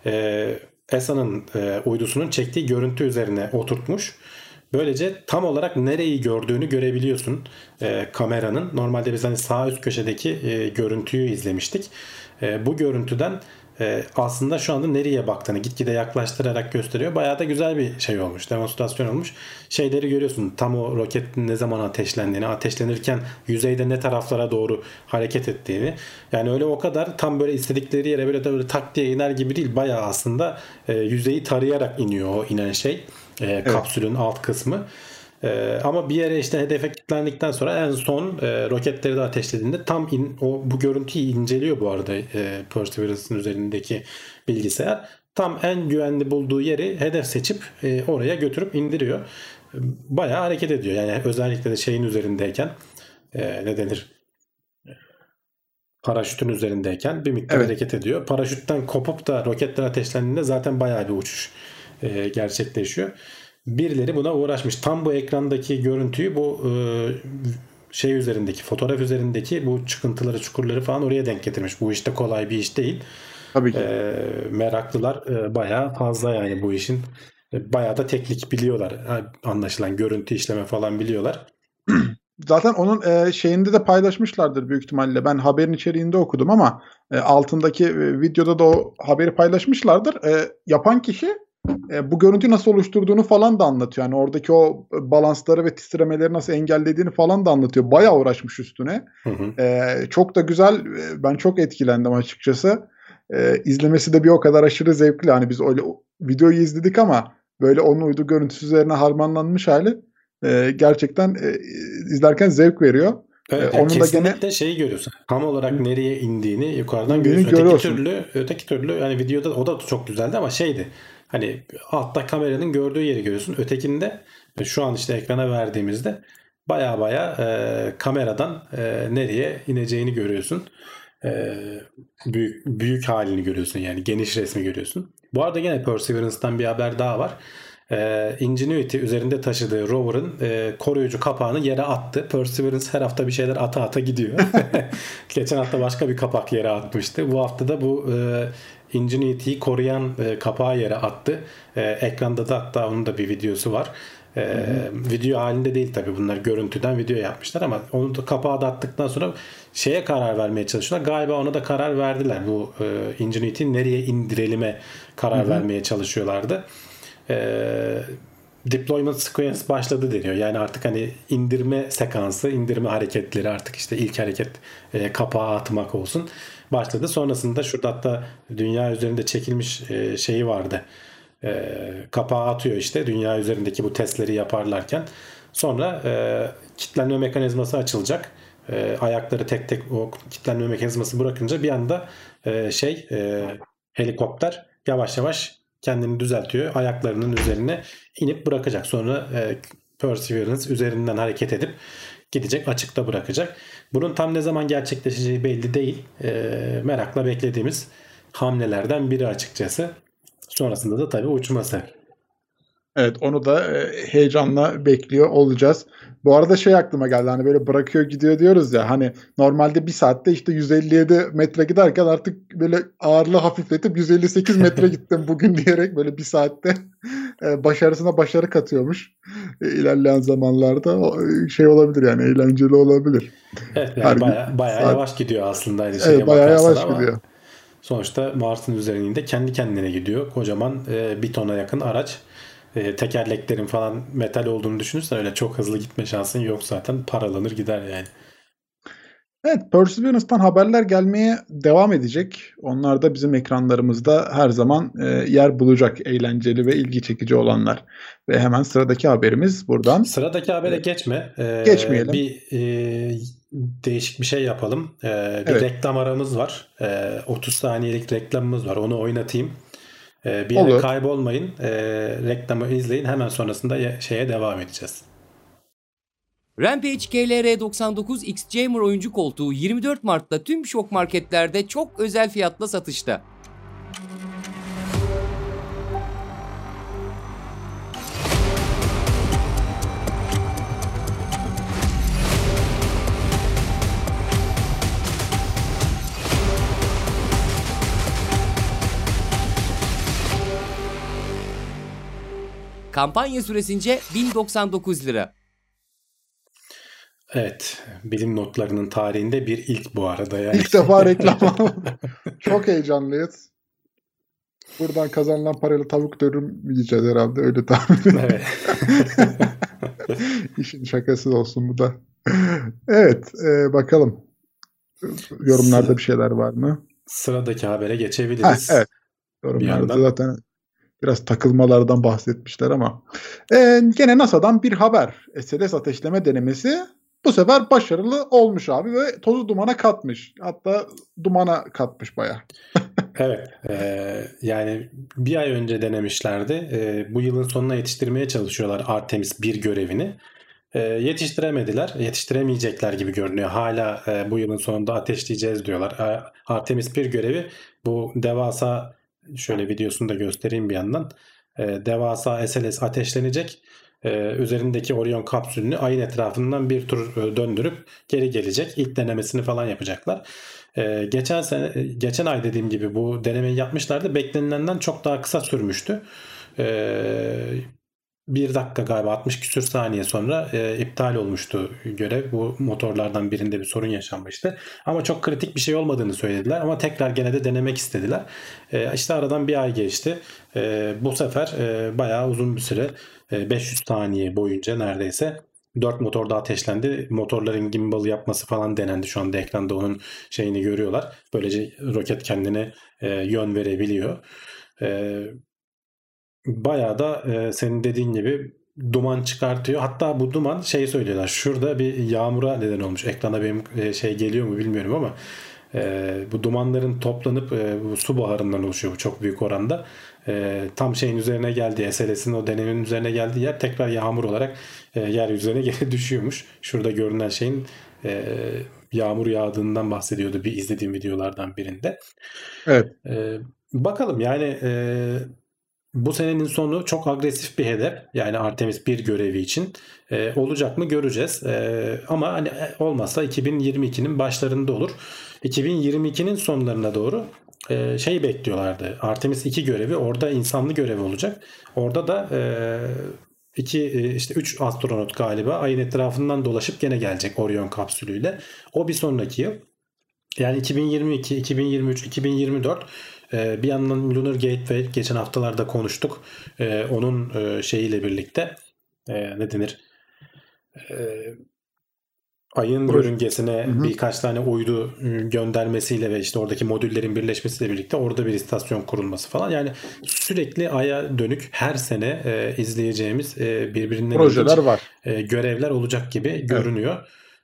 e, ESA'nın e, uydusunun çektiği görüntü üzerine oturtmuş. Böylece tam olarak nereyi gördüğünü görebiliyorsun e, kameranın. Normalde biz hani sağ üst köşedeki e, görüntüyü izlemiştik. E, bu görüntüden e, aslında şu anda nereye baktığını gitgide yaklaştırarak gösteriyor. Bayağı da güzel bir şey olmuş, demonstrasyon olmuş. Şeyleri görüyorsun tam o roketin ne zaman ateşlendiğini, ateşlenirken yüzeyde ne taraflara doğru hareket ettiğini. Yani öyle o kadar tam böyle istedikleri yere böyle, böyle tak diye iner gibi değil. Bayağı aslında e, yüzeyi tarayarak iniyor o inen şey. E, kapsülün alt kısmı. Ee, ama bir yere işte hedefe kilitlendikten sonra en son e, roketleri de ateşlediğinde tam in, o bu görüntüyü inceliyor bu arada e, Perseverance'ın üzerindeki bilgisayar. Tam en güvenli bulduğu yeri hedef seçip e, oraya götürüp indiriyor. Bayağı hareket ediyor. Yani özellikle de şeyin üzerindeyken e, ne denir? Paraşütün üzerindeyken bir miktar Evet. hareket ediyor. Paraşütten kopup da roketler ateşlendiğinde zaten bayağı bir uçuş e, gerçekleşiyor birileri buna uğraşmış. Tam bu ekrandaki görüntüyü bu e, şey üzerindeki fotoğraf üzerindeki bu çıkıntıları çukurları falan oraya denk getirmiş. Bu işte kolay bir iş değil. Tabii ki. E, meraklılar e, bayağı fazla yani bu işin. E, bayağı da teknik biliyorlar. Anlaşılan görüntü işleme falan biliyorlar. Zaten onun e, şeyinde de paylaşmışlardır büyük ihtimalle. Ben haberin içeriğinde okudum ama e, altındaki e, videoda da o haberi paylaşmışlardır. E, yapan kişi e, bu görüntüyü nasıl oluşturduğunu falan da anlatıyor. Yani oradaki o balansları ve titremeleri nasıl engellediğini falan da anlatıyor. Bayağı uğraşmış üstüne. Hı hı. E, çok da güzel. e, Ben çok etkilendim açıkçası. E, izlemesi de bir o kadar aşırı zevkli. Hani biz öyle o- videoyu izledik ama böyle onun uydu görüntüsü üzerine harmanlanmış hali e, gerçekten e, izlerken zevk veriyor. Evet, yani onun da gene- şeyi görüyorsun. Tam olarak nereye indiğini yukarıdan görüyorsun. Öteki görüyorsun. türlü, öteki türlü yani videoda o da çok güzeldi ama şeydi. Hani altta kameranın gördüğü yeri görüyorsun. Ötekinde e, şu an işte ekrana verdiğimizde baya baya e, kameradan e, nereye ineceğini görüyorsun. E, büyük büyük halini görüyorsun yani geniş resmi görüyorsun. Bu arada gene Perseverance'dan bir haber daha var. Ee, Ingenuity üzerinde taşıdığı rover'ın e, koruyucu kapağını yere attı. Perseverance her hafta bir şeyler ata ata gidiyor. Geçen hafta başka bir kapak yere atmıştı. Bu hafta da bu e, Ingenuity'yi koruyan e, kapağı yere attı. E, ekranda da hatta onun da bir videosu var. E, video halinde değil tabii bunlar görüntüden video yapmışlar ama onu da kapağı da attıktan sonra şeye karar vermeye çalışıyorlar. Galiba ona da karar verdiler. Bu e, Ingenuity'yi nereye indirelim'e karar vermeye çalışıyorlardı e, deployment sequence başladı deniyor. Yani artık hani indirme sekansı, indirme hareketleri artık işte ilk hareket e, kapağı atmak olsun başladı. Sonrasında şurada hatta dünya üzerinde çekilmiş e, şeyi vardı. E, kapağı atıyor işte dünya üzerindeki bu testleri yaparlarken. Sonra e, kitlenme mekanizması açılacak. E, ayakları tek tek o kitlenme mekanizması bırakınca bir anda şey helikopter yavaş yavaş kendini düzeltiyor. Ayaklarının üzerine inip bırakacak. Sonra e, Perseverance üzerinden hareket edip gidecek açıkta bırakacak. Bunun tam ne zaman gerçekleşeceği belli değil. E, merakla beklediğimiz hamlelerden biri açıkçası. Sonrasında da tabii uçması. Evet onu da e, heyecanla bekliyor olacağız. Bu arada şey aklıma geldi hani böyle bırakıyor gidiyor diyoruz ya hani normalde bir saatte işte 157 metre giderken artık böyle ağırlığı hafifletip 158 metre gittim bugün diyerek böyle bir saatte e, başarısına başarı katıyormuş. E, ilerleyen zamanlarda o, şey olabilir yani eğlenceli olabilir. Evet Her yani baya, bayağı saat- yavaş gidiyor aslında şeye Evet bayağı yavaş ama gidiyor. Sonuçta Mars'ın üzerinde kendi kendine gidiyor. Kocaman e, bir tona yakın araç. E, tekerleklerin falan metal olduğunu düşünürsen öyle çok hızlı gitme şansın yok zaten. Paralanır gider yani. Evet, Perseverance'dan haberler gelmeye devam edecek. Onlar da bizim ekranlarımızda her zaman e, yer bulacak, eğlenceli ve ilgi çekici olanlar. Ve hemen sıradaki haberimiz buradan. Sıradaki habere geçme. E, Geçmeyelim. Bir e, değişik bir şey yapalım. E, bir Evet. reklam aramız var. E, 30 saniyelik reklamımız var. Onu oynatayım. E, bir yere Olur. kaybolmayın. E, reklamı izleyin. Hemen sonrasında ye- şeye devam edeceğiz. Rampage KLR 99 X Gamer oyuncu koltuğu 24 Mart'ta tüm şok marketlerde çok özel fiyatla satışta. Kampanya süresince 1099 lira. Evet. Bilim notlarının tarihinde bir ilk bu arada. Yani. İlk defa reklam Çok heyecanlıyız. Buradan kazanılan parayla tavuk dönüm yiyeceğiz herhalde. Öyle tahmin Evet. İşin şakası olsun bu da. Evet. E, bakalım. Yorumlarda Sıra, bir şeyler var mı? Sıradaki habere geçebiliriz. Ha, evet. Yorumlarda zaten biraz takılmalardan bahsetmişler ama. E, gene NASA'dan bir haber. SLS ateşleme denemesi bu sefer başarılı olmuş abi ve tozu dumana katmış. Hatta dumana katmış baya. evet. E, yani bir ay önce denemişlerdi. E, bu yılın sonuna yetiştirmeye çalışıyorlar Artemis 1 görevini. E, yetiştiremediler. Yetiştiremeyecekler gibi görünüyor. Hala e, bu yılın sonunda ateşleyeceğiz diyorlar. E, Artemis 1 görevi bu devasa şöyle videosunu da göstereyim bir yandan. E, devasa SLS ateşlenecek e, üzerindeki Orion kapsülünü ayın etrafından bir tur e, döndürüp geri gelecek. İlk denemesini falan yapacaklar. E, geçen sene geçen ay dediğim gibi bu denemeyi yapmışlardı. Beklenilenden çok daha kısa sürmüştü. E, bir dakika galiba 60 küsür saniye sonra e, iptal olmuştu görev. Bu motorlardan birinde bir sorun yaşanmıştı. Ama çok kritik bir şey olmadığını söylediler. Ama tekrar gene de denemek istediler. E, işte aradan bir ay geçti. E, bu sefer e, bayağı uzun bir süre 500 e, saniye boyunca neredeyse 4 motor da ateşlendi. Motorların gimbal yapması falan denendi. Şu anda ekranda onun şeyini görüyorlar. Böylece roket kendine e, yön verebiliyor. E, bayağı da e, senin dediğin gibi duman çıkartıyor. Hatta bu duman şey söylüyorlar. Şurada bir yağmura neden olmuş. Ekrana benim e, şey geliyor mu bilmiyorum ama e, bu dumanların toplanıp e, bu su buharından oluşuyor bu çok büyük oranda. E, tam şeyin üzerine geldiği SLS'in o denemenin üzerine geldiği yer tekrar yağmur olarak e, yeryüzüne geri düşüyormuş. Şurada görünen şeyin e, yağmur yağdığından bahsediyordu bir izlediğim videolardan birinde. Evet. E, bakalım yani e, bu senenin sonu çok agresif bir hedef. Yani Artemis 1 görevi için. E, olacak mı göreceğiz. E, ama hani e, olmazsa 2022'nin başlarında olur. 2022'nin sonlarına doğru e, şey bekliyorlardı. Artemis 2 görevi orada insanlı görevi olacak. Orada da e, iki e, işte 3 astronot galiba ayın etrafından dolaşıp gene gelecek Orion kapsülüyle. O bir sonraki yıl. Yani 2022, 2023, 2024 bir yandan Lunar Gateway geçen haftalarda konuştuk. E, onun e, şeyiyle birlikte e, ne denir? E, ayın Proje. yörüngesine hı hı. birkaç tane uydu ıı, göndermesiyle ve işte oradaki modüllerin birleşmesiyle birlikte orada bir istasyon kurulması falan. Yani sürekli aya dönük her sene e, izleyeceğimiz e, birbirinden projeler var. E, görevler olacak gibi görünüyor.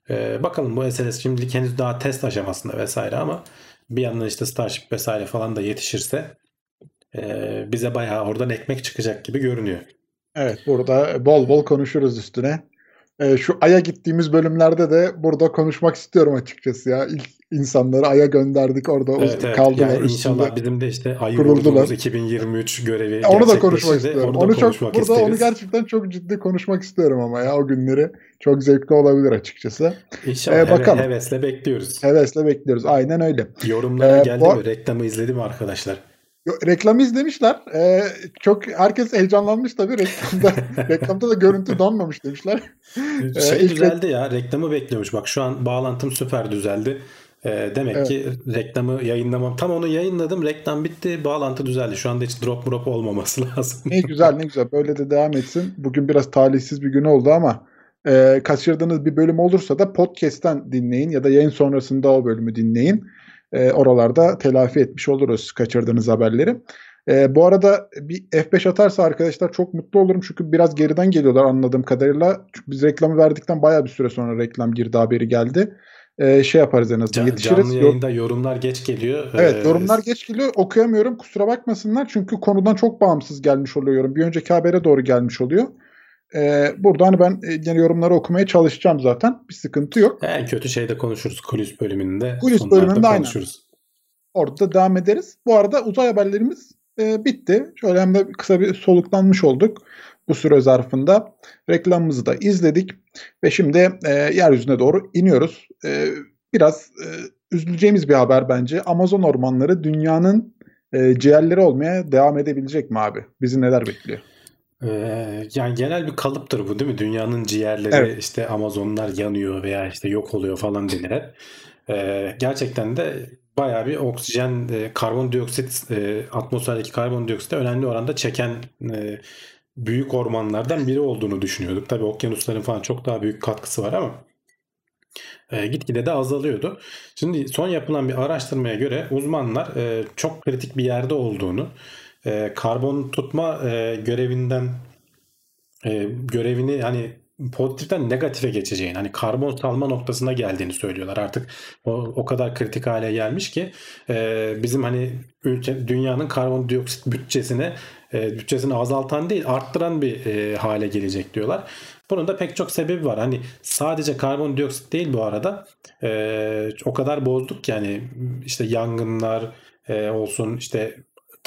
Evet. E, bakalım bu SLS şimdilik henüz daha test aşamasında vesaire ama bir yandan işte Starship vesaire falan da yetişirse e, bize bayağı oradan ekmek çıkacak gibi görünüyor. Evet burada bol bol konuşuruz üstüne e, şu Ay'a gittiğimiz bölümlerde de burada konuşmak istiyorum açıkçası ya. İlk insanları Ay'a gönderdik orada evet, evet. kaldılar. Yani inşallah bizim de işte Ay'ı vurduğumuz 2023 görevi ya Onu da konuşmak istiyorum. Onu, onu çok, burada isteriz. onu gerçekten çok ciddi konuşmak istiyorum ama ya o günleri çok zevkli olabilir açıkçası. İnşallah ee, bakalım. hevesle bekliyoruz. Hevesle bekliyoruz. Aynen öyle. Yorumlara ee, geldi bu... mi? Reklamı izledi mi arkadaşlar? Reklamı izlemişler. Ee, çok herkes heyecanlanmış tabii reklamda. reklamda da görüntü donmamış demişler. Şey ee, düzeldi ilk... ya. Reklamı bekliyormuş. Bak şu an bağlantım süper düzeldi. Ee, demek evet. ki reklamı yayınlamam. Tam onu yayınladım. Reklam bitti. Bağlantı düzeldi. Şu anda hiç drop drop olmaması lazım. Ne güzel ne güzel. Böyle de devam etsin. Bugün biraz talihsiz bir gün oldu ama e, kaçırdığınız bir bölüm olursa da podcast'ten dinleyin ya da yayın sonrasında o bölümü dinleyin e, oralarda telafi etmiş oluruz kaçırdığınız haberleri. E, bu arada bir F5 atarsa arkadaşlar çok mutlu olurum çünkü biraz geriden geliyorlar anladığım kadarıyla. Çünkü biz reklamı verdikten baya bir süre sonra reklam girdi haberi geldi. E, şey yaparız en azından Can, yetişiriz. Canlı yayında yorumlar geç geliyor. Evet yorumlar geç geliyor okuyamıyorum kusura bakmasınlar çünkü konudan çok bağımsız gelmiş oluyor yorum. Bir önceki habere doğru gelmiş oluyor. Ee, buradan ben e, yine yorumları okumaya çalışacağım zaten. Bir sıkıntı yok. En kötü şeyde konuşuruz kulis bölümünde. Kulis bölümünde konuşuruz. aynen. Orada da devam ederiz. Bu arada uzay haberlerimiz e, bitti. Şöyle hem de kısa bir soluklanmış olduk bu süre zarfında. Reklamımızı da izledik ve şimdi e, yeryüzüne doğru iniyoruz. E, biraz e, üzüleceğimiz bir haber bence. Amazon ormanları dünyanın e, ciğerleri olmaya devam edebilecek mi abi? Bizi neler bekliyor? Ee, yani genel bir kalıptır bu değil mi? Dünyanın ciğerleri evet. işte Amazonlar yanıyor veya işte yok oluyor falan denir. Ee, gerçekten de bayağı bir oksijen, e, karbondioksit, e, atmosferdeki karbondioksiti önemli oranda çeken e, büyük ormanlardan biri olduğunu düşünüyorduk. Tabii okyanusların falan çok daha büyük katkısı var ama e, gitgide de azalıyordu. Şimdi son yapılan bir araştırmaya göre uzmanlar e, çok kritik bir yerde olduğunu, e, karbon tutma e, görevinden e, görevini hani pozitiften negatife geçeceğini hani karbon salma noktasına geldiğini söylüyorlar. Artık o, o kadar kritik hale gelmiş ki e, bizim hani ülke dünyanın karbondioksit bütçesini e, bütçesini azaltan değil arttıran bir e, hale gelecek diyorlar. Bunun da pek çok sebebi var. Hani sadece karbondioksit değil bu arada e, o kadar bozduk yani işte yangınlar e, olsun işte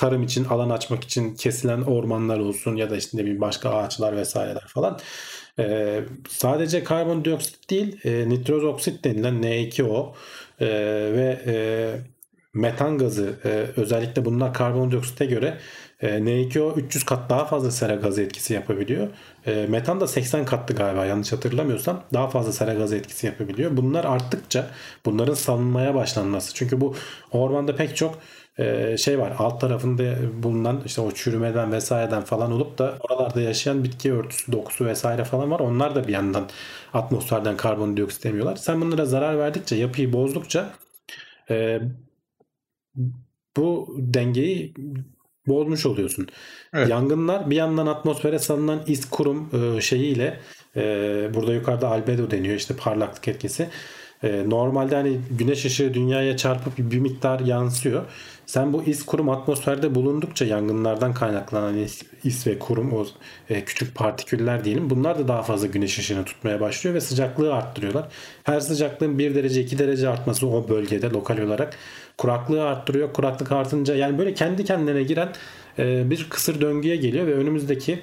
tarım için alan açmak için kesilen ormanlar olsun ya da işte bileyim başka ağaçlar vesaireler falan. Ee, sadece karbondioksit değil e, nitroz oksit denilen N2O e, ve e, metan gazı e, özellikle bunlar karbondioksite göre e, N2O 300 kat daha fazla sera gazı etkisi yapabiliyor. E, metan da 80 katlı galiba yanlış hatırlamıyorsam daha fazla sera gazı etkisi yapabiliyor. Bunlar arttıkça bunların salınmaya başlanması. Çünkü bu ormanda pek çok e, şey var alt tarafında bulunan işte o çürümeden vesaireden falan olup da oralarda yaşayan bitki örtüsü dokusu vesaire falan var. Onlar da bir yandan atmosferden karbondioksit emiyorlar. Sen bunlara zarar verdikçe yapıyı bozdukça e, bu dengeyi bozmuş oluyorsun. Evet. Yangınlar bir yandan atmosfere salınan iz kurum e, şeyiyle e, burada yukarıda albedo deniyor işte parlaklık etkisi. E, normalde hani güneş ışığı dünyaya çarpıp bir miktar yansıyor. Sen bu iz kurum atmosferde bulundukça yangınlardan kaynaklanan is, is ve kurum o e, küçük partiküller diyelim bunlar da daha fazla güneş ışığını tutmaya başlıyor ve sıcaklığı arttırıyorlar. Her sıcaklığın 1 derece 2 derece artması o bölgede lokal olarak kuraklığı arttırıyor. Kuraklık artınca yani böyle kendi kendine giren e, bir kısır döngüye geliyor ve önümüzdeki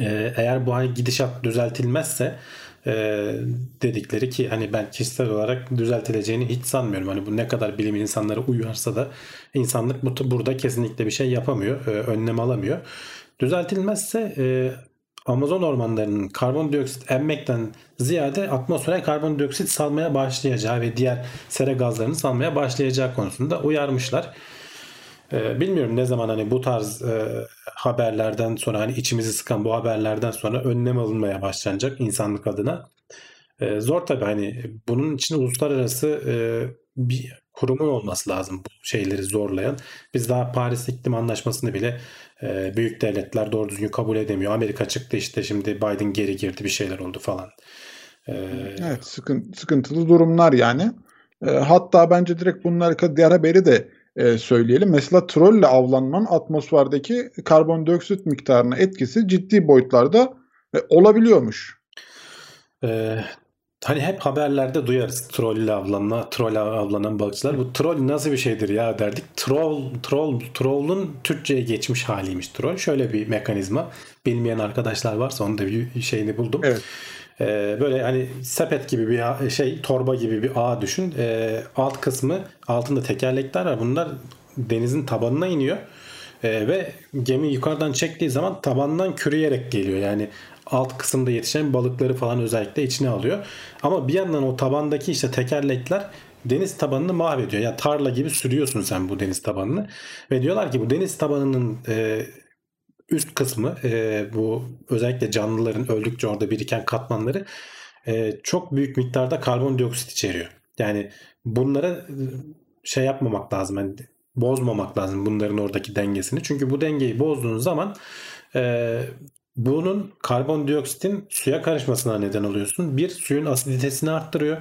e, eğer bu gidişat düzeltilmezse e, dedikleri ki hani ben kişisel olarak düzeltileceğini hiç sanmıyorum. Hani bu ne kadar bilim insanları uyarsa da insanlık bu, burada kesinlikle bir şey yapamıyor, e, önlem alamıyor. Düzeltilmezse e, Amazon ormanlarının karbondioksit emmekten ziyade atmosfere karbondioksit salmaya başlayacağı ve diğer sera gazlarını salmaya başlayacağı konusunda uyarmışlar. Ee, bilmiyorum ne zaman hani bu tarz e, haberlerden sonra hani içimizi sıkan bu haberlerden sonra önlem alınmaya başlanacak insanlık adına. E, zor tabii hani bunun için uluslararası e, bir kurumun olması lazım bu şeyleri zorlayan. Biz daha Paris İklim Anlaşması'nı bile e, büyük devletler doğru düzgün kabul edemiyor. Amerika çıktı işte şimdi Biden geri girdi bir şeyler oldu falan. E, evet sıkıntı, sıkıntılı durumlar yani. E, hatta bence direkt bunlar diğer haberi de e, söyleyelim. Mesela trolle avlanmanın atmosferdeki karbondioksit miktarına etkisi ciddi boyutlarda e, olabiliyormuş. Ee, hani hep haberlerde duyarız troll avlanma, troll avlanan balıkçılar. Bu troll nasıl bir şeydir ya derdik. Troll, troll, troll'un Türkçe'ye geçmiş haliymiş troll. Şöyle bir mekanizma. Bilmeyen arkadaşlar varsa onu da bir şeyini buldum. Evet. Ee, böyle hani sepet gibi bir şey torba gibi bir ağ düşün. Ee, alt kısmı altında tekerlekler var. Bunlar denizin tabanına iniyor. Ee, ve gemi yukarıdan çektiği zaman tabandan kürüyerek geliyor. Yani alt kısımda yetişen balıkları falan özellikle içine alıyor. Ama bir yandan o tabandaki işte tekerlekler deniz tabanını mahvediyor. Ya yani tarla gibi sürüyorsun sen bu deniz tabanını. Ve diyorlar ki bu deniz tabanının e, üst kısmı e, bu özellikle canlıların öldükçe orada biriken katmanları e, çok büyük miktarda karbondioksit içeriyor. Yani bunlara e, şey yapmamak lazım. Yani bozmamak lazım bunların oradaki dengesini. Çünkü bu dengeyi bozduğun zaman e, bunun karbondioksitin suya karışmasına neden oluyorsun. Bir suyun asiditesini arttırıyor.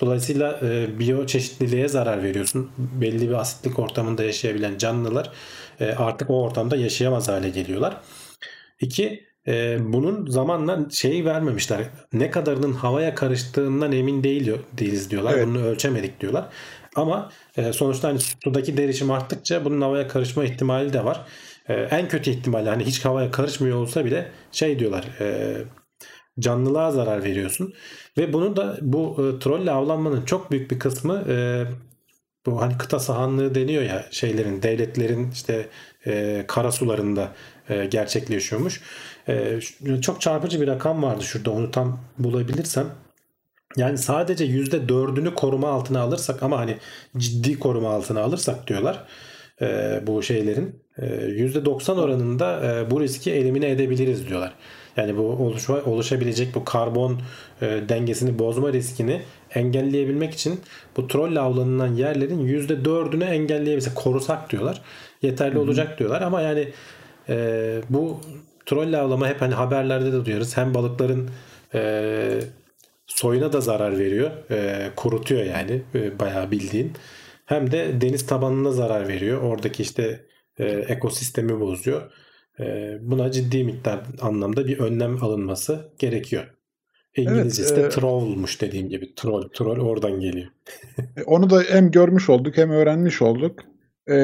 Dolayısıyla e, biyoçeşitliliğe zarar veriyorsun. Belli bir asitlik ortamında yaşayabilen canlılar e, artık o ortamda yaşayamaz hale geliyorlar. İki, e, bunun zamanla şeyi vermemişler. Ne kadarının havaya karıştığından emin değil, değiliz diyorlar. Evet. Bunu ölçemedik diyorlar. Ama e, sonuçta hani sudaki derişim arttıkça bunun havaya karışma ihtimali de var. E, en kötü ihtimalle hani hiç havaya karışmıyor olsa bile şey diyorlar e, canlılığa zarar veriyorsun. Ve bunu da bu e, trolle avlanmanın çok büyük bir kısmı e, bu hani kıta sahanlığı deniyor ya şeylerin devletlerin işte e, kara sularında e, gerçekleşiyormuş. E, çok çarpıcı bir rakam vardı şurada onu tam bulabilirsem. Yani sadece %4'ünü koruma altına alırsak ama hani ciddi koruma altına alırsak diyorlar e, bu şeylerin e, %90 oranında e, bu riski elimine edebiliriz diyorlar. Yani bu oluşma, oluşabilecek bu karbon e, dengesini bozma riskini engelleyebilmek için bu troll avlanılan yerlerin %4'ünü engelleyebilse korusak diyorlar. Yeterli Hı-hı. olacak diyorlar ama yani e, bu troll avlama hep hani haberlerde de duyuyoruz. Hem balıkların e, soyuna da zarar veriyor. E, kurutuyor yani e, bayağı bildiğin. Hem de deniz tabanına zarar veriyor. Oradaki işte e, ekosistemi bozuyor. E, buna ciddi miktar anlamda bir önlem alınması gerekiyor. İngilizcesi evet, de e, trollmuş dediğim gibi. Troll, troll oradan geliyor. E, onu da hem görmüş olduk hem öğrenmiş olduk. E,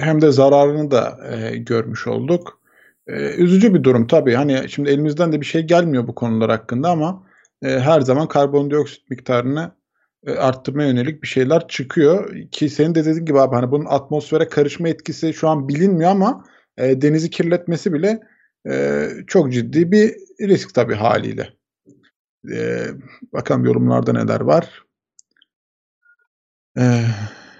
hem de zararını da e, görmüş olduk. E, üzücü bir durum tabii. Hani şimdi elimizden de bir şey gelmiyor bu konular hakkında ama e, her zaman karbondioksit miktarını e, arttırmaya yönelik bir şeyler çıkıyor. Ki senin de dediğin gibi abi hani bunun atmosfere karışma etkisi şu an bilinmiyor ama e, denizi kirletmesi bile e, çok ciddi bir risk tabii haliyle. E, bakalım yorumlarda neler var. E,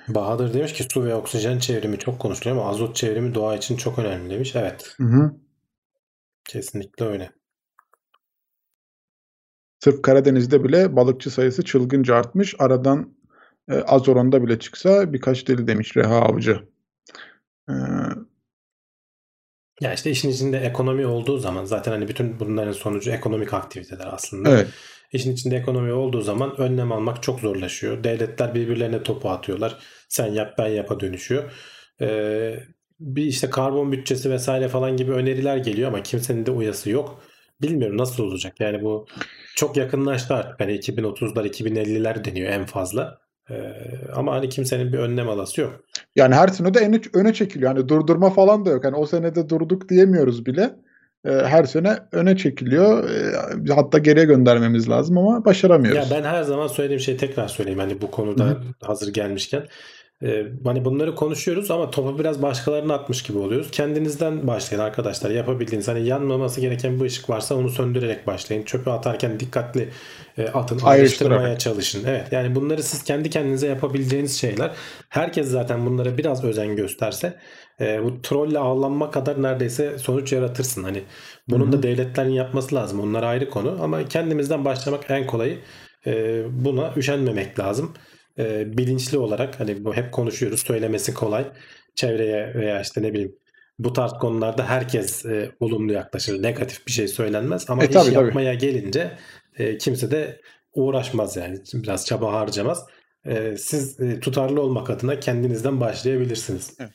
Bahadır demiş ki su ve oksijen çevrimi çok konuşuluyor ama azot çevrimi doğa için çok önemli demiş. Evet. Hı hı. Kesinlikle öyle. Sırf Karadeniz'de bile balıkçı sayısı çılgınca artmış. Aradan e, az oranda bile çıksa birkaç deli demiş Reha Avcı. Ee, ya işte işin içinde ekonomi olduğu zaman zaten hani bütün bunların sonucu ekonomik aktiviteler aslında. Evet. İşin içinde ekonomi olduğu zaman önlem almak çok zorlaşıyor. Devletler birbirlerine topu atıyorlar. Sen yap ben yapa dönüşüyor. Ee, bir işte karbon bütçesi vesaire falan gibi öneriler geliyor ama kimsenin de uyası yok. Bilmiyorum nasıl olacak. Yani bu çok yakınlaştı artık. Hani 2030'lar 2050'ler deniyor en fazla. Ee, ama hani kimsenin bir önlem alası yok. Yani her sene de öne, öne çekiliyor. Yani durdurma falan da yok. Hani o senede durduk diyemiyoruz bile. Ee, her sene öne çekiliyor. Ee, hatta geriye göndermemiz lazım ama başaramıyoruz. Ya ben her zaman söylediğim şeyi tekrar söyleyeyim. Hani bu konuda Hı-hı. hazır gelmişken. Ee, hani bunları konuşuyoruz ama topu biraz başkalarına atmış gibi oluyoruz. Kendinizden başlayın arkadaşlar. Yapabildiğiniz hani yanmaması gereken bir ışık varsa onu söndürerek başlayın. Çöpü atarken dikkatli e, atın, ayrıştırmaya çalışın. Evet yani bunları siz kendi kendinize yapabileceğiniz şeyler. Herkes zaten bunlara biraz özen gösterse e, bu trolle avlanma kadar neredeyse sonuç yaratırsın. Hani bunun Hı-hı. da devletlerin yapması lazım. Onlar ayrı konu ama kendimizden başlamak en kolayı. E, buna üşenmemek lazım e, bilinçli olarak hani bu hep konuşuyoruz söylemesi kolay çevreye veya işte ne bileyim bu tarz konularda herkes e, olumlu yaklaşır. Negatif bir şey söylenmez ama e, iş tabii, yapmaya tabii. gelince e, kimse de uğraşmaz yani. Biraz çaba harcamaz. E, siz e, tutarlı olmak adına kendinizden başlayabilirsiniz. Evet.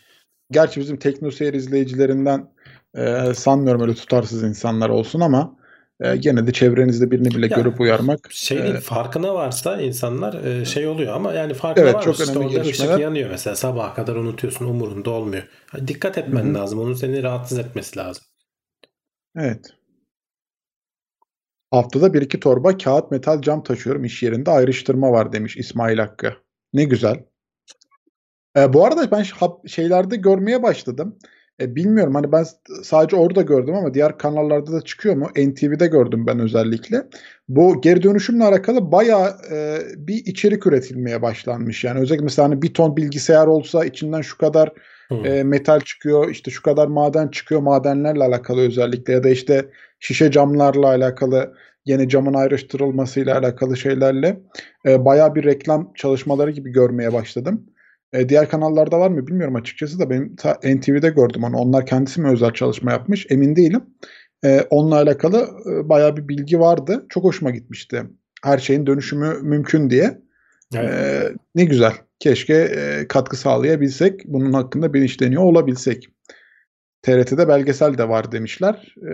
Gerçi bizim teknoseyir izleyicilerinden e, sanmıyorum öyle tutarsız insanlar olsun ama e, gene de çevrenizde birini bile ya, görüp uyarmak. Şeyin e, farkına varsa insanlar e, şey oluyor ama yani farkına evet, çok işte orada ışık yanıyor mesela sabaha kadar unutuyorsun umurunda olmuyor. Dikkat etmen Hı-hı. lazım. Onun seni rahatsız etmesi lazım. Evet. Haftada bir iki torba kağıt metal cam taşıyorum iş yerinde ayrıştırma var demiş İsmail Hakkı. Ne güzel. E, bu arada ben şeylerde görmeye başladım. E, bilmiyorum hani ben sadece orada gördüm ama diğer kanallarda da çıkıyor mu? NTV'de gördüm ben özellikle. Bu geri dönüşümle alakalı bayağı e, bir içerik üretilmeye başlanmış. Yani özellikle mesela hani bir ton bilgisayar olsa içinden şu kadar e, metal çıkıyor, işte şu kadar maden çıkıyor madenlerle alakalı özellikle ya da işte şişe camlarla alakalı yeni camın ayrıştırılmasıyla alakalı şeylerle e, bayağı bir reklam çalışmaları gibi görmeye başladım. E, diğer kanallarda var mı bilmiyorum açıkçası da benim ta NTV'de gördüm onu. Onlar kendisi mi özel çalışma yapmış emin değilim. E, onunla alakalı e, bayağı bir bilgi vardı. Çok hoşuma gitmişti. Her şeyin dönüşümü mümkün diye. Evet. E, ne güzel. Keşke e, katkı sağlayabilsek. Bunun hakkında bilinçleniyor olabilsek. TRT'de belgesel de var demişler. E,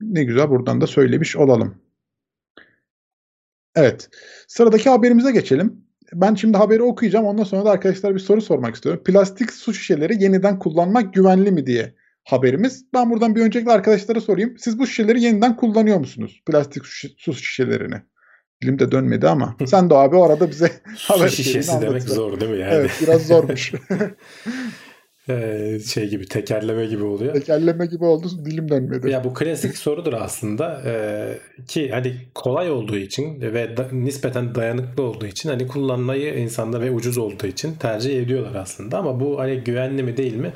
ne güzel buradan da söylemiş olalım. Evet. Sıradaki haberimize geçelim ben şimdi haberi okuyacağım. Ondan sonra da arkadaşlar bir soru sormak istiyorum. Plastik su şişeleri yeniden kullanmak güvenli mi diye haberimiz. Ben buradan bir öncelikle arkadaşlara sorayım. Siz bu şişeleri yeniden kullanıyor musunuz? Plastik su şişelerini. Dilim de dönmedi ama. Sen de abi o arada bize haber Su şişesi demek zor değil mi yani? Evet biraz zormuş. Ee, şey gibi tekerleme gibi oluyor. Tekerleme gibi oldu dilim dönmedi. Ya bu klasik sorudur aslında ee, ki hani kolay olduğu için ve da, nispeten dayanıklı olduğu için hani kullanmayı insanlar ve ucuz olduğu için tercih ediyorlar aslında ama bu hani güvenli mi değil mi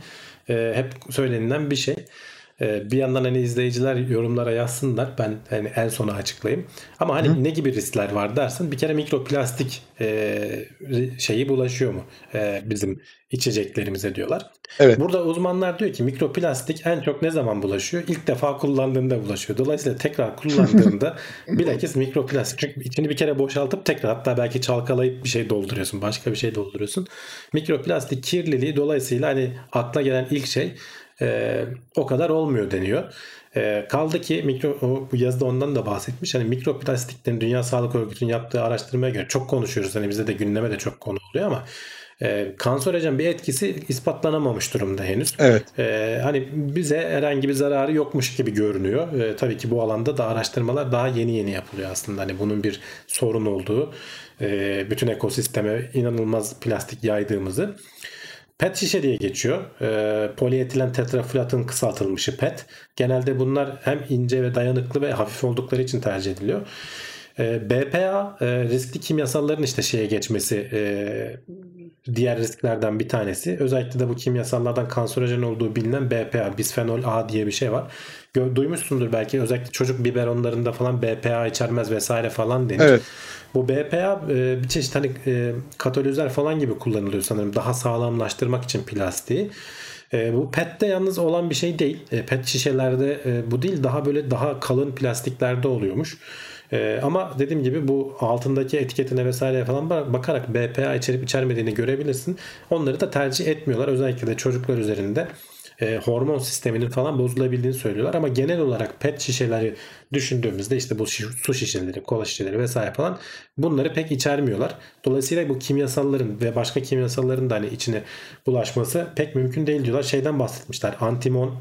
ee, hep söylenilen bir şey. Ee, bir yandan hani izleyiciler yorumlara yazsınlar. Ben hani en sona açıklayayım. Ama hani Hı. ne gibi riskler var dersin. Bir kere mikroplastik e, şeyi bulaşıyor mu e, bizim içeceklerimize diyorlar. Evet. Burada uzmanlar diyor ki mikroplastik en çok ne zaman bulaşıyor? İlk defa kullandığında bulaşıyor. Dolayısıyla tekrar kullandığında bilakis mikroplastik. Çünkü içini bir kere boşaltıp tekrar hatta belki çalkalayıp bir şey dolduruyorsun. Başka bir şey dolduruyorsun. Mikroplastik kirliliği dolayısıyla hani akla gelen ilk şey e, o kadar olmuyor deniyor. E, kaldı ki mikro o, bu yazıda ondan da bahsetmiş. Hani mikroplastiklerin Dünya Sağlık Örgütü'nün yaptığı araştırmaya göre çok konuşuyoruz. Hani bize de gündeme de çok konu oluyor ama e, kanserojen bir etkisi ispatlanamamış durumda henüz. Evet. E, hani bize herhangi bir zararı yokmuş gibi görünüyor. E, tabii ki bu alanda da araştırmalar daha yeni yeni yapılıyor aslında. Hani bunun bir sorun olduğu, e, bütün ekosisteme inanılmaz plastik yaydığımızı. PET şişe diye geçiyor. E, polietilen tetraflatın kısaltılmışı PET. Genelde bunlar hem ince ve dayanıklı ve hafif oldukları için tercih ediliyor. E, BPA e, riskli kimyasalların işte şeye geçmesi e, diğer risklerden bir tanesi. Özellikle de bu kimyasallardan kanserojen olduğu bilinen BPA, bisfenol A diye bir şey var. Duymuşsundur belki özellikle çocuk biberonlarında falan BPA içermez vesaire falan denir. Evet. Bu BPA e, bir çeşit hani e, katalizör falan gibi kullanılıyor sanırım daha sağlamlaştırmak için plastiği. E, bu PET'te yalnız olan bir şey değil. PET şişelerde bu değil daha böyle daha kalın plastiklerde oluyormuş. Ama dediğim gibi bu altındaki etiketine vesaire falan bakarak BPA içerip içermediğini görebilirsin. Onları da tercih etmiyorlar. Özellikle de çocuklar üzerinde e, hormon sisteminin falan bozulabildiğini söylüyorlar. Ama genel olarak pet şişeleri düşündüğümüzde işte bu su şişeleri, kola şişeleri vesaire falan bunları pek içermiyorlar. Dolayısıyla bu kimyasalların ve başka kimyasalların da hani içine bulaşması pek mümkün değil diyorlar. Şeyden bahsetmişler. Antimon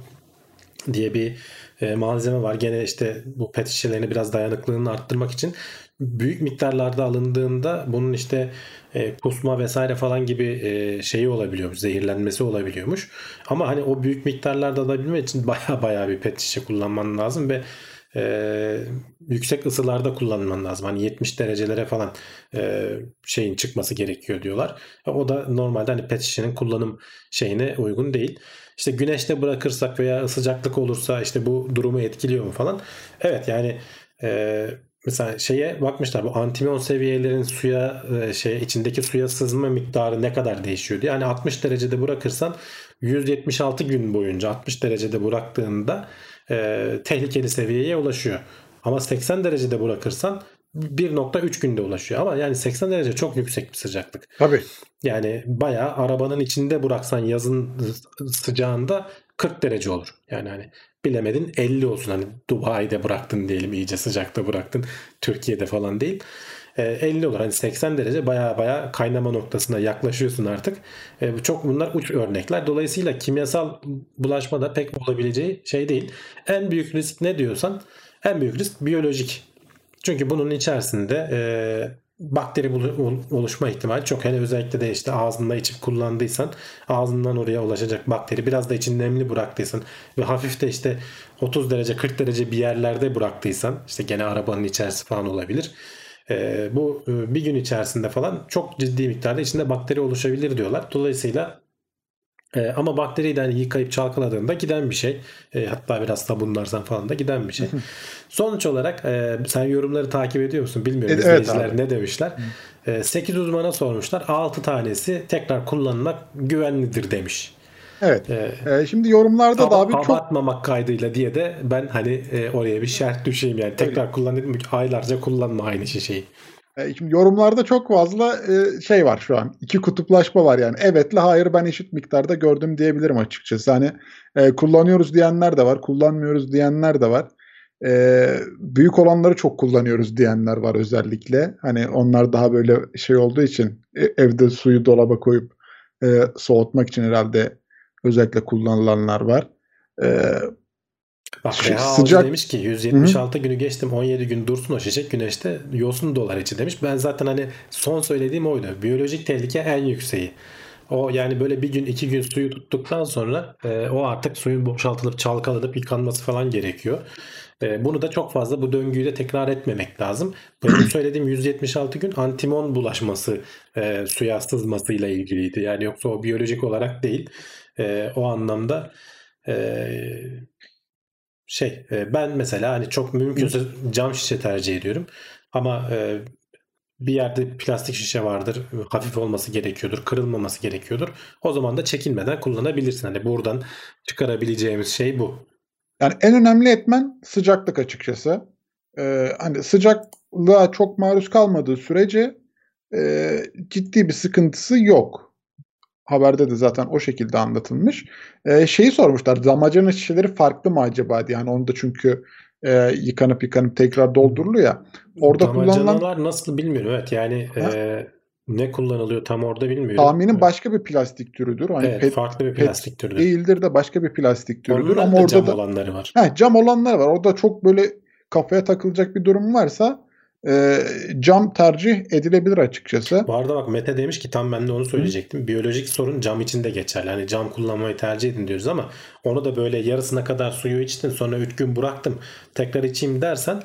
diye bir e, malzeme var. Gene işte bu pet şişelerini biraz dayanıklılığını arttırmak için büyük miktarlarda alındığında bunun işte e, kusma vesaire falan gibi e, şeyi olabiliyormuş. Zehirlenmesi olabiliyormuş. Ama hani o büyük miktarlarda alabilmek için baya baya bir pet şişe kullanman lazım ve e, yüksek ısılarda kullanman lazım. Hani 70 derecelere falan e, şeyin çıkması gerekiyor diyorlar. O da normalde hani pet şişenin kullanım şeyine uygun değil. İşte güneşte bırakırsak veya sıcaklık olursa işte bu durumu etkiliyor mu falan. Evet yani e, mesela şeye bakmışlar bu antimon seviyelerin suya e, şey içindeki suya sızma miktarı ne kadar değişiyor diye. Yani 60 derecede bırakırsan 176 gün boyunca 60 derecede bıraktığında e, tehlikeli seviyeye ulaşıyor. Ama 80 derecede bırakırsan 1.3 günde ulaşıyor ama yani 80 derece çok yüksek bir sıcaklık. Tabii. Yani bayağı arabanın içinde bıraksan yazın sıcağında 40 derece olur. Yani hani bilemedin 50 olsun hani Dubai'de bıraktın diyelim iyice sıcakta bıraktın Türkiye'de falan değil. E, 50 olur hani 80 derece baya baya kaynama noktasına yaklaşıyorsun artık. E, çok bunlar uç örnekler. Dolayısıyla kimyasal bulaşma da pek olabileceği şey değil. En büyük risk ne diyorsan en büyük risk biyolojik. Çünkü bunun içerisinde e, bakteri oluşma ihtimali çok. Hele özellikle de işte ağzında içip kullandıysan ağzından oraya ulaşacak bakteri. Biraz da için nemli bıraktıysan ve hafif de işte 30 derece 40 derece bir yerlerde bıraktıysan işte gene arabanın içerisi falan olabilir. Ee, bu e, bir gün içerisinde falan çok ciddi miktarda içinde bakteri oluşabilir diyorlar. Dolayısıyla e, ama bakteriyi de hani yıkayıp çalkaladığında giden bir şey. E, hatta biraz sabunlarsan falan da giden bir şey. Sonuç olarak e, sen yorumları takip ediyor musun bilmiyorum. Evet, İzleyiciler evet ne demişler. E, 8 uzmana sormuşlar. 6 tanesi tekrar kullanılmak güvenlidir demiş. Evet. Ee, şimdi yorumlarda da abi çok abartmamak kaydıyla diye de ben hani e, oraya bir şart düşeyim yani. Tekrar kullan dedim aylarca kullanma aynı şişeyi. E, şimdi yorumlarda çok fazla e, şey var şu an. İki kutuplaşma var yani. Evetle hayır ben eşit miktarda gördüm diyebilirim açıkçası. Hani e, kullanıyoruz diyenler de var, kullanmıyoruz diyenler de var. Büyük olanları çok kullanıyoruz diyenler var özellikle. Hani onlar daha böyle şey olduğu için evde suyu dolaba koyup soğutmak için herhalde özellikle kullanılanlar var. Bak Reha sıcak... demiş ki 176 Hı-hı. günü geçtim 17 gün dursun o şişek güneşte yosun dolar içi demiş. Ben zaten hani son söylediğim oydu. Biyolojik tehlike en yükseği. O yani böyle bir gün iki gün suyu tuttuktan sonra e, o artık suyun boşaltılıp çalkalanıp yıkanması falan gerekiyor. E, bunu da çok fazla bu döngüyü de tekrar etmemek lazım. Benim söylediğim 176 gün antimon bulaşması e, suya sızmasıyla ilgiliydi. Yani yoksa o biyolojik olarak değil. E, o anlamda e, şey e, ben mesela hani çok mümkünse cam şişe tercih ediyorum. Ama e, bir yerde plastik şişe vardır. Hafif olması gerekiyordur. Kırılmaması gerekiyordur. O zaman da çekinmeden kullanabilirsin. Hani buradan çıkarabileceğimiz şey bu. Yani en önemli etmen sıcaklık açıkçası. Ee, hani sıcaklığa çok maruz kalmadığı sürece e, ciddi bir sıkıntısı yok. Haberde de zaten o şekilde anlatılmış. Ee, şeyi sormuşlar. Damacana şişeleri farklı mı acaba diye. Yani onu da çünkü e, yıkanıp yıkanıp tekrar dolduruluyor ya. Orada kullanılan nasıl bilmiyorum. Evet yani e, ne kullanılıyor tam orada bilmiyorum. Tahminim başka bir plastik türüdür. Hani evet, pet, farklı bir plastik türüdür. Değildir de başka bir plastik türüdür. Onların Ama da orada cam da, olanları var. He, cam olanlar var. Orada çok böyle kafaya takılacak bir durum varsa e, cam tercih edilebilir açıkçası. Bu arada bak Mete demiş ki tam ben de onu söyleyecektim. Hı. Biyolojik sorun cam içinde geçerli. Hani cam kullanmayı tercih edin diyoruz ama onu da böyle yarısına kadar suyu içtin sonra 3 gün bıraktım tekrar içeyim dersen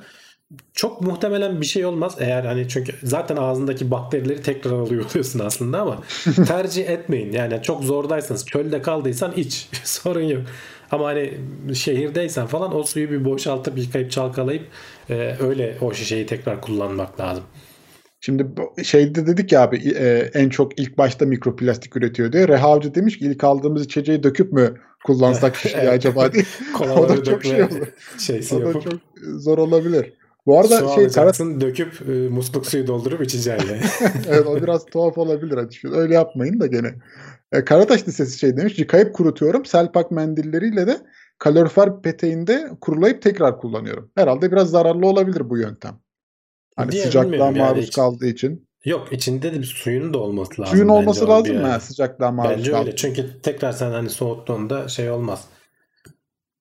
çok muhtemelen bir şey olmaz eğer hani çünkü zaten ağzındaki bakterileri tekrar alıyor oluyorsun aslında ama tercih etmeyin. Yani çok zordaysanız çölde kaldıysan iç sorun yok. Ama hani şehirdeysen falan o suyu bir boşaltıp yıkayıp çalkalayıp e, öyle o şişeyi tekrar kullanmak lazım. Şimdi şeyde dedik ya abi e, en çok ilk başta mikroplastik üretiyor diye. Reha Avcı demiş ki ilk aldığımız içeceği döküp mü kullansak şişeyi acaba diye. o da çok şey olur. o da çok zor olabilir. Bu arada Su şey alacaksın, döküp e, musluk suyu doldurup içeceksin. evet o biraz tuhaf olabilir açıkçası. Öyle yapmayın da gene. E, Karataş Lisesi şey demiş. Yıkayıp kurutuyorum. Selpak mendilleriyle de kalorifer peteğinde kurulayıp tekrar kullanıyorum. Herhalde biraz zararlı olabilir bu yöntem. Hani Diye sıcaklığa maruz yani kaldığı için. Yok içinde de bir suyun da olması lazım. Suyun olması lazım mı? Yani. Sıcaklığa maruz Bence öyle. Çünkü tekrar sen hani soğuttuğunda şey olmaz.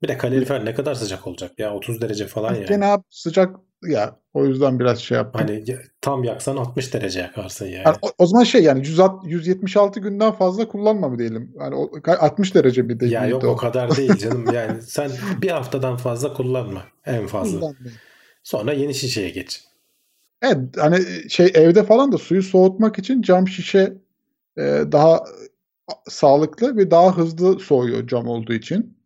Bir de kalorifer ne kadar sıcak olacak ya 30 derece falan ya. Gene abi sıcak ya o yüzden biraz şey yaptım. Hani tam yaksan 60 derece yakarsın yani. yani o, o zaman şey yani 100, 176 günden fazla kullanma mı diyelim? Yani o, 60 derece bir de. Ya yok o. o kadar değil canım. yani sen bir haftadan fazla kullanma en fazla. Sonra yeni şişeye geç. Evet hani şey evde falan da suyu soğutmak için cam şişe e, daha sağlıklı ve daha hızlı soğuyor cam olduğu için.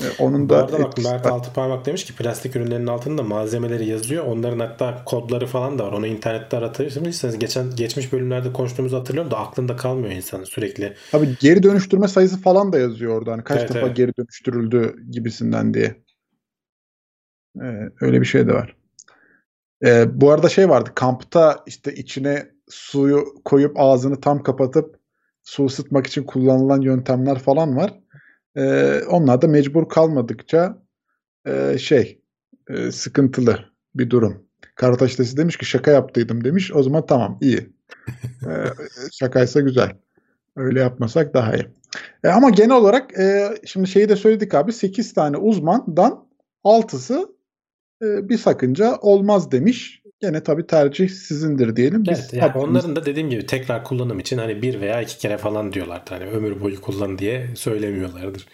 E, onun da arada bak Mert Altıparmak demiş ki plastik ürünlerin altında malzemeleri yazıyor. Onların hatta kodları falan da var. Onu internette aratırsanız geçen geçmiş bölümlerde konuştuğumuzu hatırlıyorum da aklında kalmıyor insanın sürekli. Tabii geri dönüştürme sayısı falan da yazıyor orada. Hani kaç evet, defa evet. geri dönüştürüldü gibisinden diye. Ee, öyle bir şey de var. Ee, bu arada şey vardı. Kampta işte içine suyu koyup ağzını tam kapatıp su ısıtmak için kullanılan yöntemler falan var. E, onlar da mecbur kalmadıkça e, şey e, sıkıntılı bir durum. Karataş demiş ki şaka yaptıydım demiş. O zaman tamam iyi. e, şakaysa güzel. Öyle yapmasak daha iyi. E, ama genel olarak e, şimdi şeyi de söyledik abi 8 tane uzmandan 6'sı e, bir sakınca olmaz demiş. Gene tabii tercih sizindir diyelim. Biz evet, yani onların da dediğim gibi tekrar kullanım için hani bir veya iki kere falan diyorlar. Hani ömür boyu kullan diye söylemiyorlardır.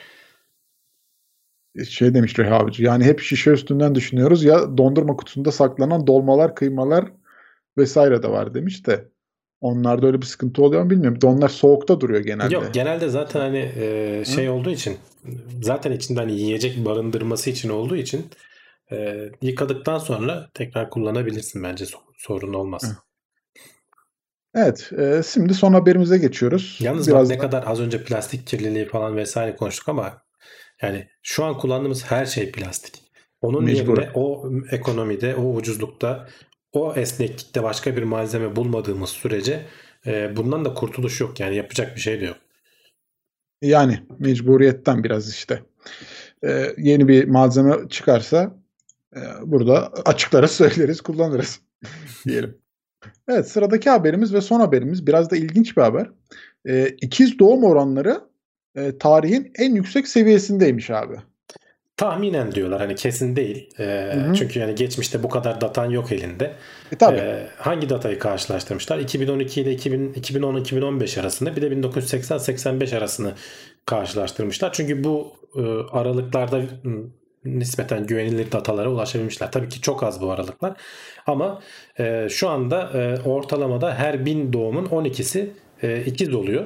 Şey demiş Reha Avcı, yani hep şişe üstünden düşünüyoruz ya dondurma kutusunda saklanan dolmalar, kıymalar vesaire de var demiş de onlarda öyle bir sıkıntı oluyor mu bilmiyorum. De onlar soğukta duruyor genelde. Yok genelde zaten hani e, şey Hı? olduğu için zaten içinden hani yiyecek barındırması için olduğu için e, yıkadıktan sonra tekrar kullanabilirsin bence sorun olmaz. Hı. Evet, e, şimdi son haberimize geçiyoruz. Yalnız Biraz ne da... kadar az önce plastik kirliliği falan vesaire konuştuk ama yani şu an kullandığımız her şey plastik. Onun Mecbur. yerine o ekonomide, o ucuzlukta, o esneklikte başka bir malzeme bulmadığımız sürece e, bundan da kurtuluş yok. Yani yapacak bir şey de yok. Yani mecburiyetten biraz işte. Ee, yeni bir malzeme çıkarsa burada açıklara söyleriz, kullanırız diyelim. Evet sıradaki haberimiz ve son haberimiz biraz da ilginç bir haber. E, ikiz doğum oranları e, tarihin en yüksek seviyesindeymiş abi. tahminen diyorlar hani kesin değil. E, çünkü yani geçmişte bu kadar datan yok elinde. E, tabii. E, hangi datayı karşılaştırmışlar? 2012 ile 2010-2015 arasında bir de 1980-85 arasını karşılaştırmışlar. Çünkü bu e, aralıklarda nispeten güvenilir datalara ulaşabilmişler. Tabii ki çok az bu aralıklar. Ama e, şu anda e, ortalamada her bin doğumun 12'si e, ikiz oluyor.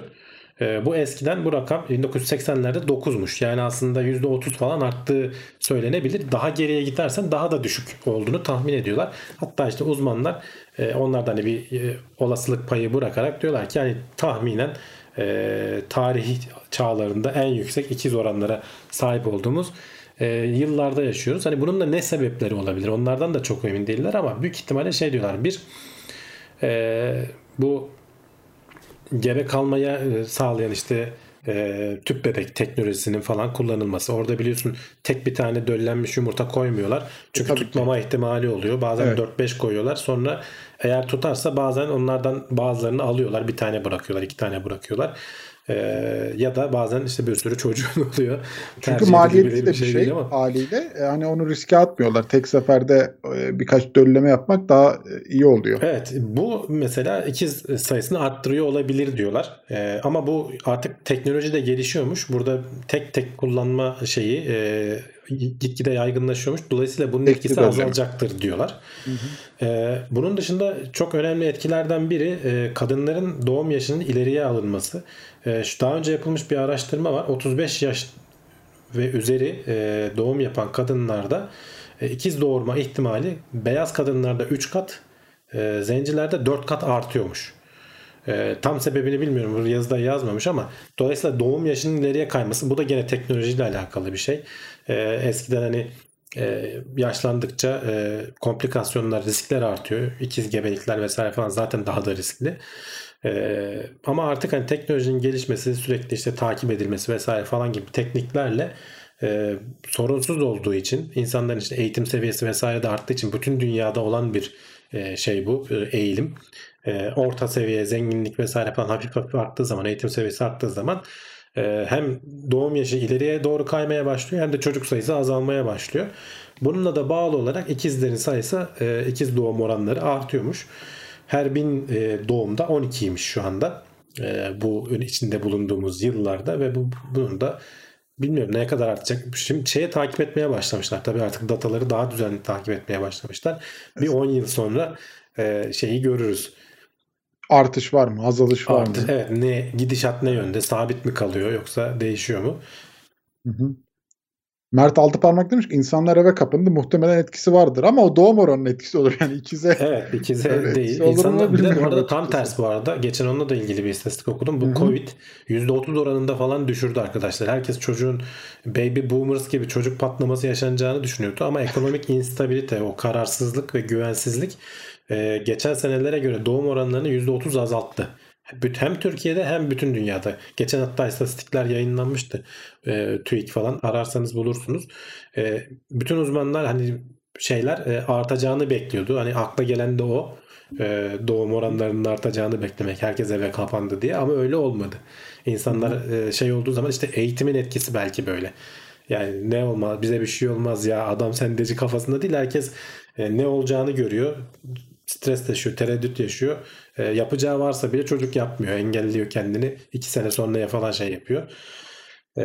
E, bu eskiden bu rakam 1980'lerde 9'muş. Yani aslında %30 falan arttığı söylenebilir. Daha geriye gidersen daha da düşük olduğunu tahmin ediyorlar. Hatta işte uzmanlar e, onlardan hani bir e, olasılık payı bırakarak diyorlar ki yani tahminen e, tarihi çağlarında en yüksek ikiz oranlara sahip olduğumuz e, yıllarda yaşıyoruz. Hani bunun da ne sebepleri olabilir? Onlardan da çok emin değiller ama büyük ihtimalle şey diyorlar. Bir e, bu gebe kalmaya e, sağlayan işte e, tüp bebek teknolojisinin falan kullanılması. Orada biliyorsun tek bir tane döllenmiş yumurta koymuyorlar. Çünkü Tabii tutmama ki. ihtimali oluyor. Bazen evet. 4-5 koyuyorlar. Sonra eğer tutarsa bazen onlardan bazılarını alıyorlar. Bir tane bırakıyorlar, iki tane bırakıyorlar. Ee, ya da bazen işte bir sürü çocuğun oluyor. Çünkü maliyetli de bir şey, şey ama. haliyle yani onu riske atmıyorlar. Tek seferde e, birkaç dölleme yapmak daha e, iyi oluyor. Evet bu mesela ikiz sayısını arttırıyor olabilir diyorlar. Ee, ama bu artık teknoloji de gelişiyormuş. Burada tek tek kullanma şeyi e, gitgide yaygınlaşıyormuş. Dolayısıyla bunun Tek etkisi azalacaktır diyorlar. Hı hı. Ee, bunun dışında çok önemli etkilerden biri e, kadınların doğum yaşının ileriye alınması. E, şu daha önce yapılmış bir araştırma var. 35 yaş ve üzeri e, doğum yapan kadınlarda e, ikiz doğurma ihtimali beyaz kadınlarda 3 kat, e, zencilerde 4 kat artıyormuş. Tam sebebini bilmiyorum. Burada yazıda yazmamış ama dolayısıyla doğum yaşının ileriye kayması bu da gene teknolojiyle alakalı bir şey. Eskiden hani e, yaşlandıkça e, komplikasyonlar, riskler artıyor. İkiz gebelikler vesaire falan zaten daha da riskli. E, ama artık hani teknolojinin gelişmesi, sürekli işte takip edilmesi vesaire falan gibi tekniklerle e, sorunsuz olduğu için insanların işte eğitim seviyesi vesaire de arttığı için bütün dünyada olan bir e, şey bu e, eğilim. E, orta seviye, zenginlik vesaire falan hafif hafif arttığı zaman, eğitim seviyesi arttığı zaman e, hem doğum yaşı ileriye doğru kaymaya başlıyor hem de çocuk sayısı azalmaya başlıyor. Bununla da bağlı olarak ikizlerin sayısı, e, ikiz doğum oranları artıyormuş. Her bin e, doğumda 12'ymiş şu anda. E, bu içinde bulunduğumuz yıllarda ve bu bunun da bilmiyorum ne kadar artacak. Şimdi şeye takip etmeye başlamışlar. Tabii artık dataları daha düzenli takip etmeye başlamışlar. Bir 10 yıl sonra e, şeyi görürüz. Artış var mı? Azalış var Artış, mı? Evet. Ne gidişat ne yönde? Sabit mi kalıyor yoksa değişiyor mu? Hı hı. Mert Altıparmak demiş ki insanlar eve kapandı muhtemelen etkisi vardır ama o doğum oranının etkisi olur yani ikize. Evet ikize değil. İnsanlar bir de bu arada tam ters bu arada. Geçen onunla da ilgili bir istatistik okudum. Bu Hı-hı. Covid %30 oranında falan düşürdü arkadaşlar. Herkes çocuğun baby boomers gibi çocuk patlaması yaşanacağını düşünüyordu ama ekonomik instabilite, o kararsızlık ve güvensizlik e, geçen senelere göre doğum oranlarını %30 azalttı. Hem Türkiye'de hem bütün dünyada. Geçen hatta istatistikler yayınlanmıştı. E, TÜİK falan ararsanız bulursunuz. E, bütün uzmanlar hani şeyler e, artacağını bekliyordu. Hani akla gelen de o. E, doğum oranlarının artacağını beklemek. Herkes eve kapandı diye ama öyle olmadı. İnsanlar e, şey olduğu zaman işte eğitimin etkisi belki böyle. Yani ne olmaz bize bir şey olmaz ya adam sendeci kafasında değil herkes e, ne olacağını görüyor stres yaşıyor, tereddüt yaşıyor. E, yapacağı varsa bile çocuk yapmıyor. Engelliyor kendini. iki sene sonraya falan şey yapıyor. E,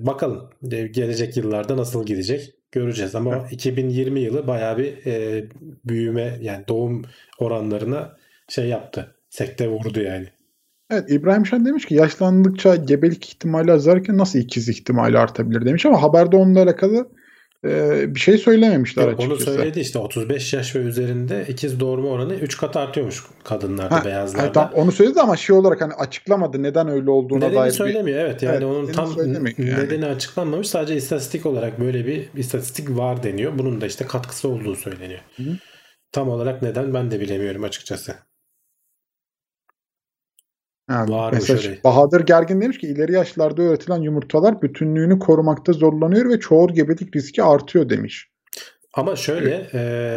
bakalım gelecek yıllarda nasıl gidecek göreceğiz. Ama evet. 2020 yılı bayağı bir e, büyüme yani doğum oranlarına şey yaptı. Sekte vurdu yani. Evet İbrahim Şen demiş ki yaşlandıkça gebelik ihtimali azarken nasıl ikiz ihtimali artabilir demiş ama haberde onunla alakalı e, bir şey söylememişler Yok, açıkçası. Onu söyledi işte 35 yaş ve üzerinde ikiz doğurma oranı 3 kat artıyormuş kadınlarda ha, beyazlarda. Tamam, onu söyledi ama şey olarak hani açıklamadı neden öyle olduğuna nedeni dair. söylemiyor bir... evet yani evet, onun tam nedeni yani. açıklanmamış sadece istatistik olarak böyle bir istatistik var deniyor. Bunun da işte katkısı olduğu söyleniyor. Hı. Tam olarak neden ben de bilemiyorum açıkçası. Yani mesela öyle. Bahadır Gergin demiş ki ileri yaşlarda üretilen yumurtalar bütünlüğünü korumakta zorlanıyor ve çoğul gebelik riski artıyor demiş. Ama şöyle e,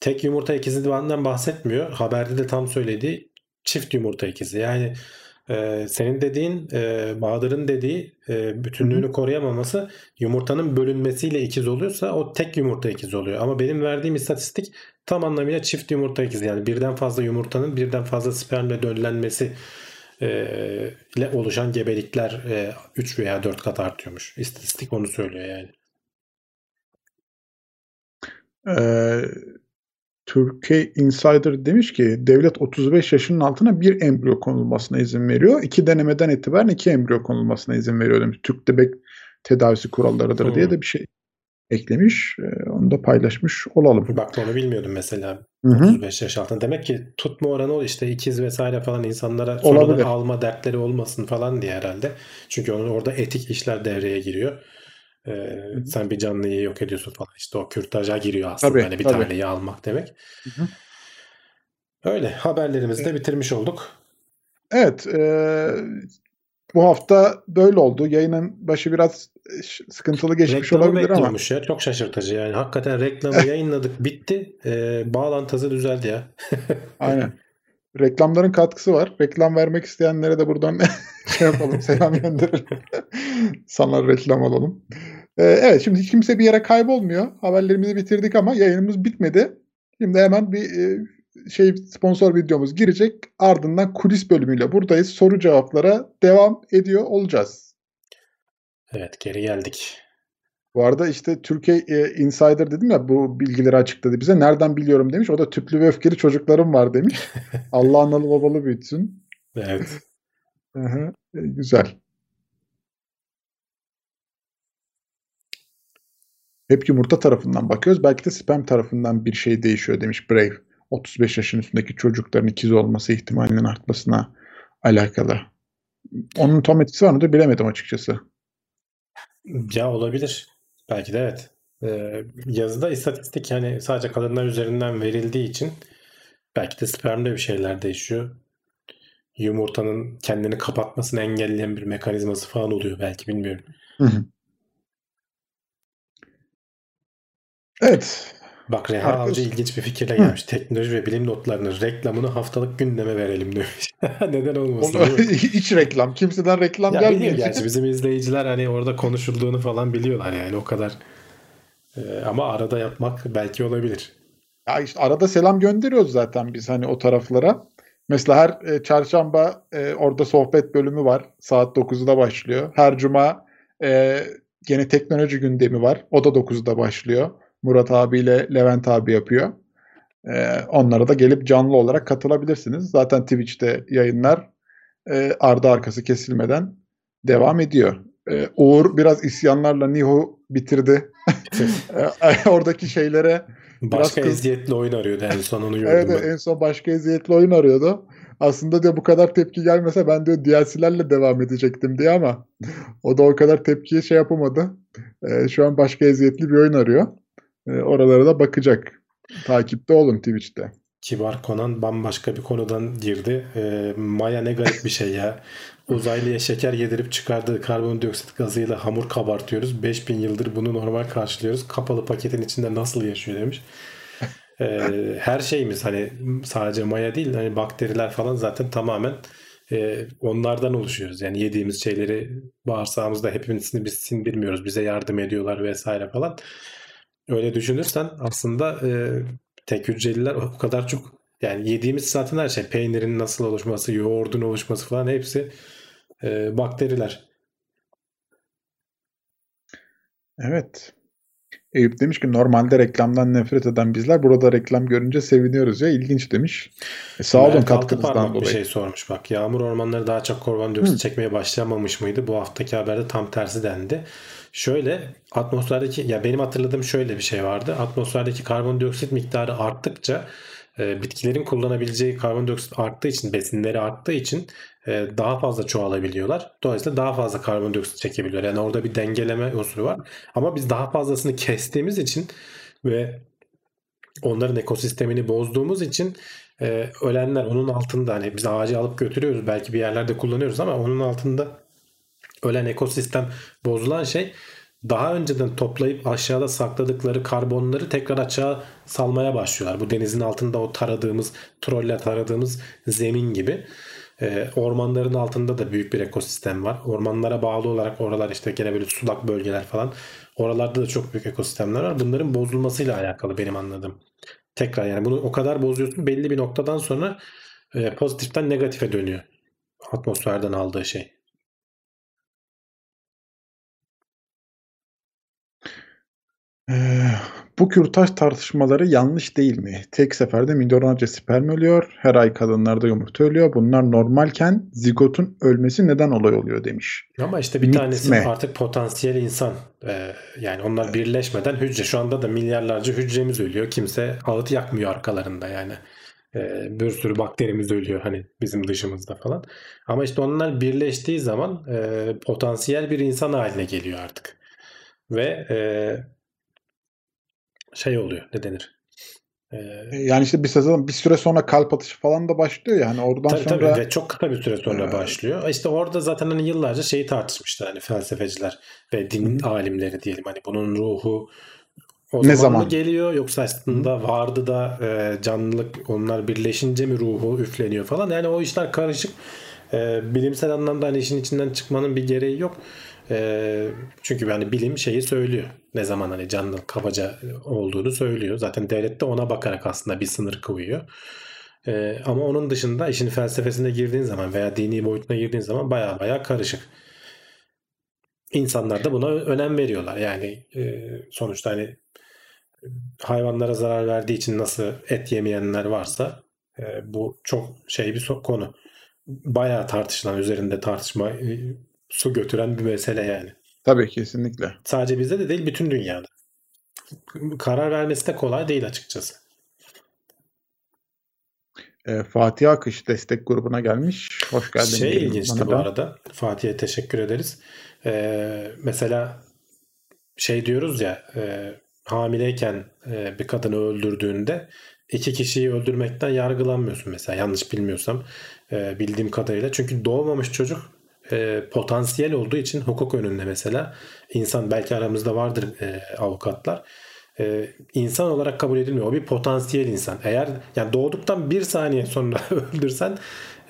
tek yumurta ikizinden bahsetmiyor. Haberde de tam söylediği çift yumurta ikizi. Yani Ee, senin dediğin e, Bahadır'ın dediği e, bütünlüğünü koruyamaması yumurtanın bölünmesiyle ikiz oluyorsa o tek yumurta ikiz oluyor. Ama benim verdiğim istatistik tam anlamıyla çift yumurta ikiz yani birden fazla yumurtanın birden fazla spermle döllenmesi e, ile oluşan gebelikler e, 3 veya 4 kat artıyormuş. İstatistik onu söylüyor yani. Ee, Türkiye Insider demiş ki devlet 35 yaşının altına bir embriyo konulmasına izin veriyor. İki denemeden itibaren iki embriyo konulmasına izin veriyor demiş. Türk bebek tedavisi kurallarıdır hmm. diye de bir şey eklemiş. Ee, onu da paylaşmış olalım. Bak onu bilmiyordum mesela. Hı-hı. 35 yaş altında. Demek ki tutma oranı o işte ikiz vesaire falan insanlara sonradan alma dertleri olmasın falan diye herhalde. Çünkü onun orada etik işler devreye giriyor. Ee, sen bir canlıyı yok ediyorsun falan. İşte o kürtaja giriyor aslında. Tabii, hani bir tabii. taneyi almak demek. Hı hı. Öyle. Haberlerimizi de bitirmiş olduk. Evet. E, bu hafta böyle oldu. Yayının başı biraz sıkıntılı geçmiş reklamı olabilir ama. ya. Çok şaşırtıcı yani. Hakikaten reklamı yayınladık. Bitti. E, bağlantısı düzeldi ya. Aynen. Reklamların katkısı var. Reklam vermek isteyenlere de buradan şey yapalım, selam gönderelim. Sana reklam alalım. Ee, evet şimdi kimse bir yere kaybolmuyor. Haberlerimizi bitirdik ama yayınımız bitmedi. Şimdi hemen bir e, şey sponsor videomuz girecek. Ardından kulis bölümüyle buradayız. Soru cevaplara devam ediyor olacağız. Evet geri geldik. Bu arada işte Türkiye e, Insider dedim ya bu bilgileri açıkladı bize. Nereden biliyorum demiş. O da tüplü ve öfkeli çocuklarım var demiş. Allah analı babalı büyütsün. Evet. E, güzel. Hep yumurta tarafından bakıyoruz. Belki de sperm tarafından bir şey değişiyor demiş Brave. 35 yaşın üstündeki çocukların ikiz olması ihtimalinin artmasına alakalı. Onun tam etkisi var mıdır bilemedim açıkçası. Ya olabilir. Belki de evet. Ee, yazıda istatistik yani sadece kadınlar üzerinden verildiği için belki de spermde bir şeyler değişiyor. Yumurtanın kendini kapatmasını engelleyen bir mekanizması falan oluyor belki bilmiyorum. Hı hı. Evet. Bak Reha. Avcı ilginç bir fikirle gelmiş. Hı. Teknoloji ve bilim notlarının reklamını haftalık gündeme verelim demiş. Neden olmasın? Hiç reklam. Kimseden reklam ya gelmiyor. Gerçi bizim izleyiciler hani orada konuşulduğunu falan biliyorlar yani o kadar. Ee, ama arada yapmak belki olabilir. Ya işte arada selam gönderiyoruz zaten biz hani o taraflara. Mesela her e, çarşamba e, orada sohbet bölümü var. Saat 9'da başlıyor. Her cuma e, gene teknoloji gündemi var. O da 9'da başlıyor. Murat abiyle Levent abi yapıyor. Ee, onlara da gelip canlı olarak katılabilirsiniz. Zaten Twitch'te yayınlar e, ardı arkası kesilmeden devam ediyor. Ee, Uğur biraz isyanlarla Niho bitirdi. Ee, oradaki şeylere Başka kız... eziyetli oyun arıyordu en son onu gördüm evet, ben. en son başka eziyetli oyun arıyordu. Aslında diyor bu kadar tepki gelmese ben diyor DLC'lerle devam edecektim diye ama o da o kadar tepkiye şey yapamadı. Ee, şu an başka eziyetli bir oyun arıyor. E, oralara da bakacak. Takipte olun Twitch'te. Kibar Konan bambaşka bir konudan girdi. E, Maya ne garip bir şey ya. Uzaylıya şeker yedirip çıkardığı karbondioksit gazıyla hamur kabartıyoruz. 5000 yıldır bunu normal karşılıyoruz. Kapalı paketin içinde nasıl yaşıyor demiş. E, her şeyimiz hani sadece maya değil hani bakteriler falan zaten tamamen e, onlardan oluşuyoruz. Yani yediğimiz şeyleri bağırsağımızda hepimizini biz sindirmiyoruz. Bize yardım ediyorlar vesaire falan. Öyle düşünürsen aslında e, tek hücreliler o kadar çok yani yediğimiz zaten her şey peynirin nasıl oluşması, yoğurdun oluşması falan hepsi e, bakteriler. Evet. Eyüp demiş ki normalde reklamdan nefret eden bizler burada reklam görünce seviniyoruz ya ilginç demiş. E, sağ olun katkınızdan dolayı. bir şey sormuş bak. Yağmur ormanları daha çok karbondioksit çekmeye başlamamış mıydı? Bu haftaki haberde tam tersi dendi. Şöyle atmosferdeki ya benim hatırladığım şöyle bir şey vardı. Atmosferdeki karbondioksit miktarı arttıkça e, bitkilerin kullanabileceği karbondioksit arttığı için besinleri arttığı için e, daha fazla çoğalabiliyorlar. Dolayısıyla daha fazla karbondioksit çekebiliyorlar. Yani orada bir dengeleme unsuru var. Ama biz daha fazlasını kestiğimiz için ve onların ekosistemini bozduğumuz için e, ölenler onun altında hani biz ağacı alıp götürüyoruz belki bir yerlerde kullanıyoruz ama onun altında ölen ekosistem bozulan şey daha önceden toplayıp aşağıda sakladıkları karbonları tekrar aşağı salmaya başlıyorlar. Bu denizin altında o taradığımız, trolle taradığımız zemin gibi. E, ormanların altında da büyük bir ekosistem var. Ormanlara bağlı olarak oralar işte gene böyle sulak bölgeler falan. Oralarda da çok büyük ekosistemler var. Bunların bozulmasıyla alakalı benim anladığım. Tekrar yani bunu o kadar bozuyorsun belli bir noktadan sonra e, pozitiften negatife dönüyor. Atmosferden aldığı şey. Ee, bu kürtaj tartışmaları yanlış değil mi? Tek seferde milyonlarca sperm ölüyor. Her ay kadınlarda yumurta ölüyor. Bunlar normalken zigotun ölmesi neden olay oluyor demiş. Ama işte bir Mit tanesi artık potansiyel insan. Ee, yani onlar birleşmeden hücre. Şu anda da milyarlarca hücremiz ölüyor. Kimse ağıt yakmıyor arkalarında yani. Ee, bir sürü bakterimiz ölüyor hani bizim dışımızda falan. Ama işte onlar birleştiği zaman e, potansiyel bir insan haline geliyor artık. Ve e, şey oluyor ne denir? Ee, Yani işte bir sezon bir süre sonra kalp atışı falan da başlıyor yani oradan Tabii sonra tabii ve çok kısa bir süre sonra Ee, başlıyor. İşte orada zaten hani yıllarca şeyi tartışmışlar hani felsefeciler ve din Hı. alimleri diyelim hani bunun ruhu o Ne zaman, zaman? geliyor yoksa aslında vardı da e, canlılık onlar birleşince mi ruhu üfleniyor falan yani o işler karışık. E, bilimsel anlamda hani işin içinden çıkmanın bir gereği yok. E, çünkü yani bilim şeyi söylüyor. Ne zaman hani canlılık kabaca olduğunu söylüyor. Zaten devlet de ona bakarak aslında bir sınır koyuyor. Ee, ama onun dışında işin felsefesine girdiğin zaman veya dini boyutuna girdiğin zaman baya baya karışık. İnsanlar da buna önem veriyorlar. Yani e, sonuçta hani hayvanlara zarar verdiği için nasıl et yemeyenler varsa e, bu çok şey bir konu. Bayağı tartışılan, üzerinde tartışma e, su götüren bir mesele yani. tabii kesinlikle. Sadece bizde de değil bütün dünyada. Karar vermesi de kolay değil açıkçası. Ee, Fatih Akış destek grubuna gelmiş. Hoş geldin. Şey ilginçti bu da. arada. Fatih'e teşekkür ederiz. Ee, mesela şey diyoruz ya e, hamileyken e, bir kadını öldürdüğünde iki kişiyi öldürmekten yargılanmıyorsun mesela yanlış bilmiyorsam e, bildiğim kadarıyla. Çünkü doğmamış çocuk e, potansiyel olduğu için hukuk önünde mesela insan belki aramızda vardır e, avukatlar e, insan olarak kabul edilmiyor. O bir potansiyel insan. Eğer yani doğduktan bir saniye sonra öldürsen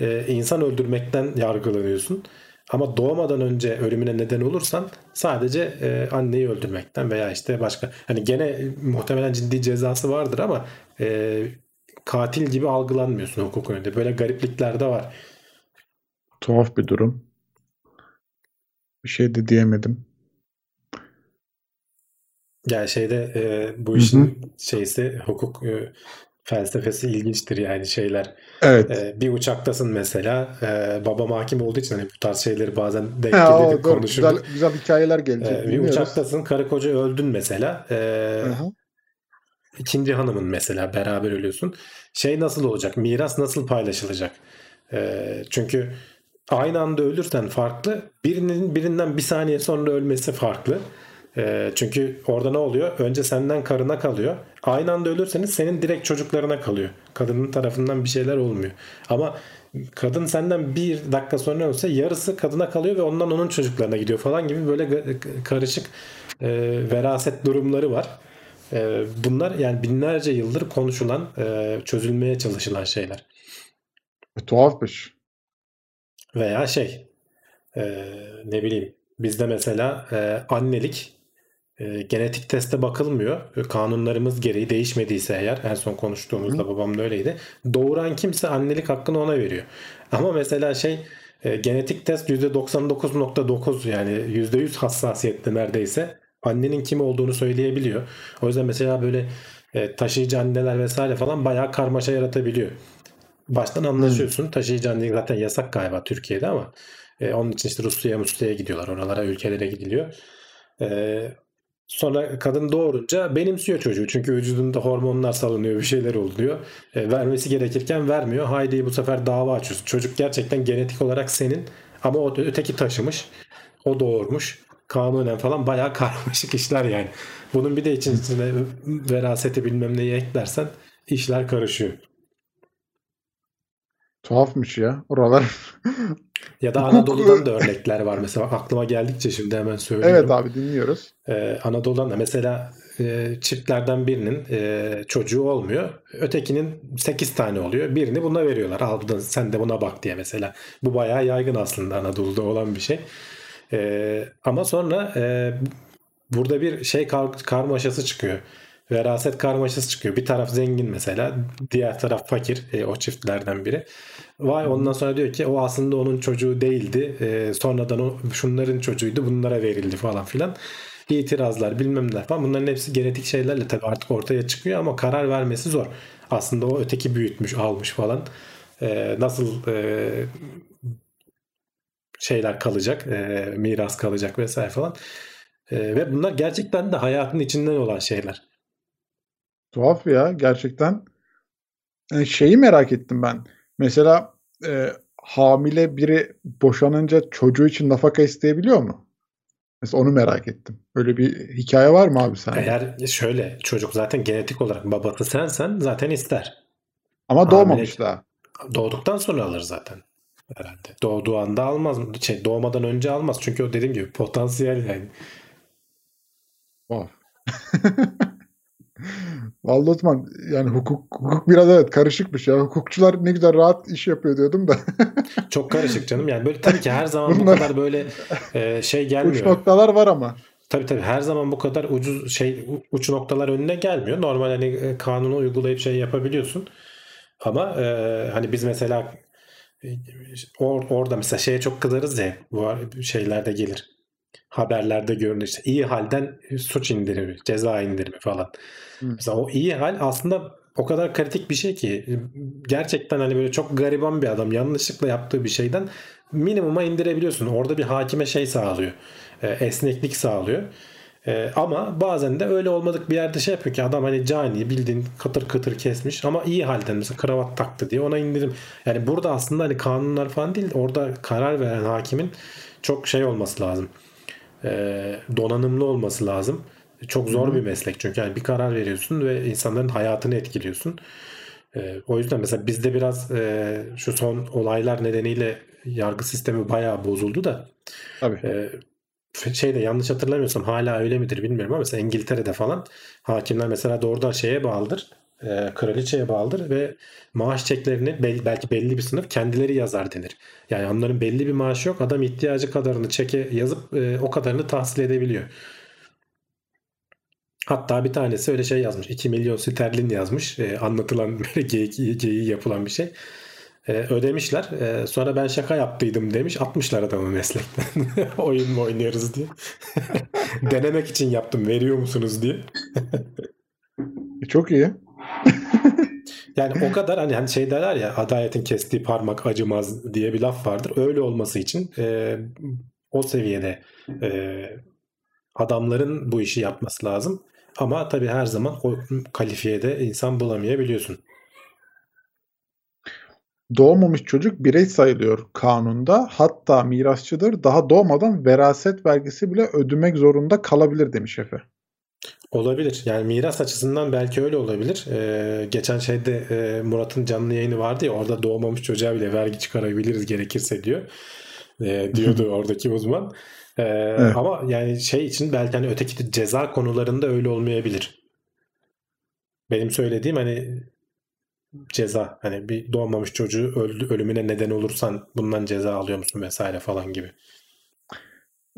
e, insan öldürmekten yargılanıyorsun. Ama doğmadan önce ölümüne neden olursan sadece e, anneyi öldürmekten veya işte başka hani gene muhtemelen ciddi cezası vardır ama e, katil gibi algılanmıyorsun hukuk önünde. Böyle gariplikler de var. Tuhaf bir durum. Bir şey de diyemedim. Yani şeyde e, bu işin şeysi hukuk e, felsefesi ilginçtir yani şeyler. Evet. E, bir uçaktasın mesela e, babam hakim olduğu için hani bu tarz şeyleri bazen denk Ha, o gelir doğru. konuşuruz. Güzel, güzel hikayeler gelecek. E, bir uçaktasın karı koca öldün mesela. E, ikinci hanımın mesela beraber ölüyorsun. Şey nasıl olacak? Miras nasıl paylaşılacak? E, çünkü aynı anda ölürsen farklı. Birinin birinden bir saniye sonra ölmesi farklı. E, çünkü orada ne oluyor? Önce senden karına kalıyor. Aynı anda ölürseniz senin direkt çocuklarına kalıyor. Kadının tarafından bir şeyler olmuyor. Ama kadın senden bir dakika sonra ölse yarısı kadına kalıyor ve ondan onun çocuklarına gidiyor falan gibi böyle karışık e, veraset durumları var. E, bunlar yani binlerce yıldır konuşulan, e, çözülmeye çalışılan şeyler. E, Tuhafmış. Veya şey e, ne bileyim bizde mesela e, annelik e, genetik teste bakılmıyor. E, Kanunlarımız gereği değişmediyse eğer en son konuştuğumuzda babam da öyleydi. Doğuran kimse annelik hakkını ona veriyor. Ama mesela şey e, genetik test %99.9 yani %100 hassasiyette neredeyse annenin kim olduğunu söyleyebiliyor. O yüzden mesela böyle e, taşıyıcı anneler vesaire falan bayağı karmaşa yaratabiliyor. Baştan anlaşıyorsun. Taşıyıcı annelik zaten yasak galiba Türkiye'de ama e, onun için işte Rusya'ya Rusya'ya gidiyorlar. Oralara ülkelere gidiliyor. E, sonra kadın doğurunca benimsiyor çocuğu. Çünkü vücudunda hormonlar salınıyor. Bir şeyler oluyor. E, vermesi gerekirken vermiyor. Haydi bu sefer dava açıyorsun. Çocuk gerçekten genetik olarak senin ama o öteki taşımış. O doğurmuş. Kanunen falan bayağı karmaşık işler yani. Bunun bir de için içine veraseti bilmem neyi eklersen işler karışıyor. Tuhafmış ya. Oralar. Ya da Anadolu'dan da örnekler var mesela aklıma geldikçe şimdi hemen söylüyorum. evet abi dinliyoruz. Ee, Anadolu'dan da mesela e, çiftlerden birinin e, çocuğu olmuyor. Ötekinin 8 tane oluyor. Birini buna veriyorlar. Al bu da, sen de buna bak diye mesela. Bu bayağı yaygın aslında Anadolu'da olan bir şey. E, ama sonra e, burada bir şey kar, karmaşası çıkıyor. Veraset karmaşası çıkıyor. Bir taraf zengin mesela. Diğer taraf fakir. E, o çiftlerden biri. Vay ondan sonra diyor ki o aslında onun çocuğu değildi. E, sonradan o şunların çocuğuydu. Bunlara verildi falan filan itirazlar bilmem ne falan bunların hepsi genetik şeylerle tabii artık ortaya çıkıyor ama karar vermesi zor. Aslında o öteki büyütmüş almış falan e, nasıl e, şeyler kalacak e, miras kalacak vesaire falan e, ve bunlar gerçekten de hayatın içinden olan şeyler. Tuhaf ya gerçekten. Yani şeyi merak ettim ben. Mesela e, hamile biri boşanınca çocuğu için nafaka isteyebiliyor mu? Mesela onu merak ettim. Öyle bir hikaye var mı abi sende? Eğer şöyle çocuk zaten genetik olarak babası sensen zaten ister. Ama Hamile, doğmamış daha. Doğduktan sonra alır zaten herhalde. Doğduğu anda almaz. Şey, doğmadan önce almaz. Çünkü o dediğim gibi potansiyel yani. Wow. Vallahi Osman yani hukuk, hukuk biraz evet karışıkmış ya. Hukukçular ne güzel rahat iş yapıyor diyordum da. Çok karışık canım. Yani böyle tabii ki her zaman Bunlar, bu kadar böyle e, şey gelmiyor. Uç noktalar var ama. Tabii tabii her zaman bu kadar ucuz şey uç noktalar önüne gelmiyor. Normal hani e, kanunu uygulayıp şey yapabiliyorsun. Ama e, hani biz mesela e, or, orada mesela şeye çok kızarız ya bu şeylerde gelir haberlerde görünür işte iyi halden suç indirimi, ceza indirimi falan. Hı. Mesela o iyi hal aslında o kadar kritik bir şey ki gerçekten hani böyle çok gariban bir adam yanlışlıkla yaptığı bir şeyden minimuma indirebiliyorsun. Orada bir hakime şey sağlıyor. E, esneklik sağlıyor. E, ama bazen de öyle olmadık bir yerde şey yapıyor ki adam hani cani bildiğin kıtır kıtır kesmiş ama iyi halden mesela kravat taktı diye ona indirim. Yani burada aslında hani kanunlar falan değil orada karar veren hakimin çok şey olması lazım e, donanımlı olması lazım. Çok zor bir meslek çünkü yani bir karar veriyorsun ve insanların hayatını etkiliyorsun. E, o yüzden mesela bizde biraz e, şu son olaylar nedeniyle yargı sistemi bayağı bozuldu da. Tabii. E, şeyde yanlış hatırlamıyorsam hala öyle midir bilmiyorum ama mesela İngiltere'de falan hakimler mesela doğrudan şeye bağlıdır e, kraliçeye bağlıdır ve maaş çeklerini belki belli bir sınıf kendileri yazar denir. Yani onların belli bir maaşı yok. Adam ihtiyacı kadarını çeke yazıp e, o kadarını tahsil edebiliyor. Hatta bir tanesi öyle şey yazmış. 2 milyon sterlin yazmış. E, anlatılan böyle geyiği yapılan bir şey. E, ödemişler. E, sonra ben şaka yaptıydım demiş. Atmışlar adamı meslekten. Oyun mu oynuyoruz diye. Denemek için yaptım. Veriyor musunuz diye. E, çok iyi. Yani o kadar hani, hani şey derler ya adaletin kestiği parmak acımaz diye bir laf vardır. Öyle olması için e, o seviyede e, adamların bu işi yapması lazım. Ama tabii her zaman o kalifiyede insan bulamayabiliyorsun. Doğmamış çocuk birey sayılıyor kanunda. Hatta mirasçıdır. Daha doğmadan veraset vergisi bile ödemek zorunda kalabilir demiş Efe. Olabilir. Yani miras açısından belki öyle olabilir. Ee, geçen şeyde e, Murat'ın canlı yayını vardı ya orada doğmamış çocuğa bile vergi çıkarabiliriz gerekirse diyor. E, diyordu oradaki uzman. E, evet. Ama yani şey için belki hani öteki ceza konularında öyle olmayabilir. Benim söylediğim hani ceza hani bir doğmamış çocuğu öldü, ölümüne neden olursan bundan ceza alıyor musun vesaire falan gibi.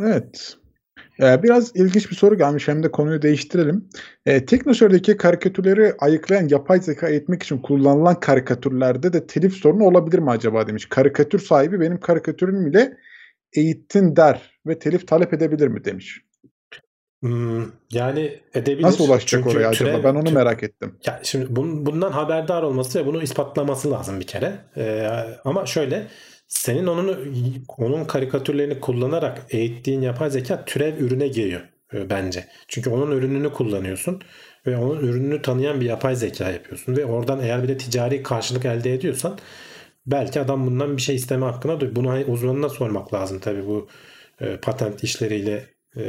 Evet. Ee, biraz ilginç bir soru gelmiş hem de konuyu değiştirelim. Ee, Teknosör'deki karikatürleri ayıklayan yapay zeka eğitmek için kullanılan karikatürlerde de telif sorunu olabilir mi acaba demiş. Karikatür sahibi benim karikatürüm ile eğittin der ve telif talep edebilir mi demiş. Hmm, yani edebilir. Nasıl ulaşacak Çünkü oraya acaba? ben onu türe, merak ettim. Ya şimdi bun, bundan haberdar olması ve bunu ispatlaması lazım bir kere. Ee, ama şöyle senin onun onun karikatürlerini kullanarak eğittiğin yapay zeka türev ürüne giriyor e, bence. Çünkü onun ürününü kullanıyorsun ve onun ürününü tanıyan bir yapay zeka yapıyorsun ve oradan eğer bir de ticari karşılık elde ediyorsan belki adam bundan bir şey isteme hakkına duyuyor. Bunu hani uzmanına sormak lazım tabii bu e, patent işleriyle e,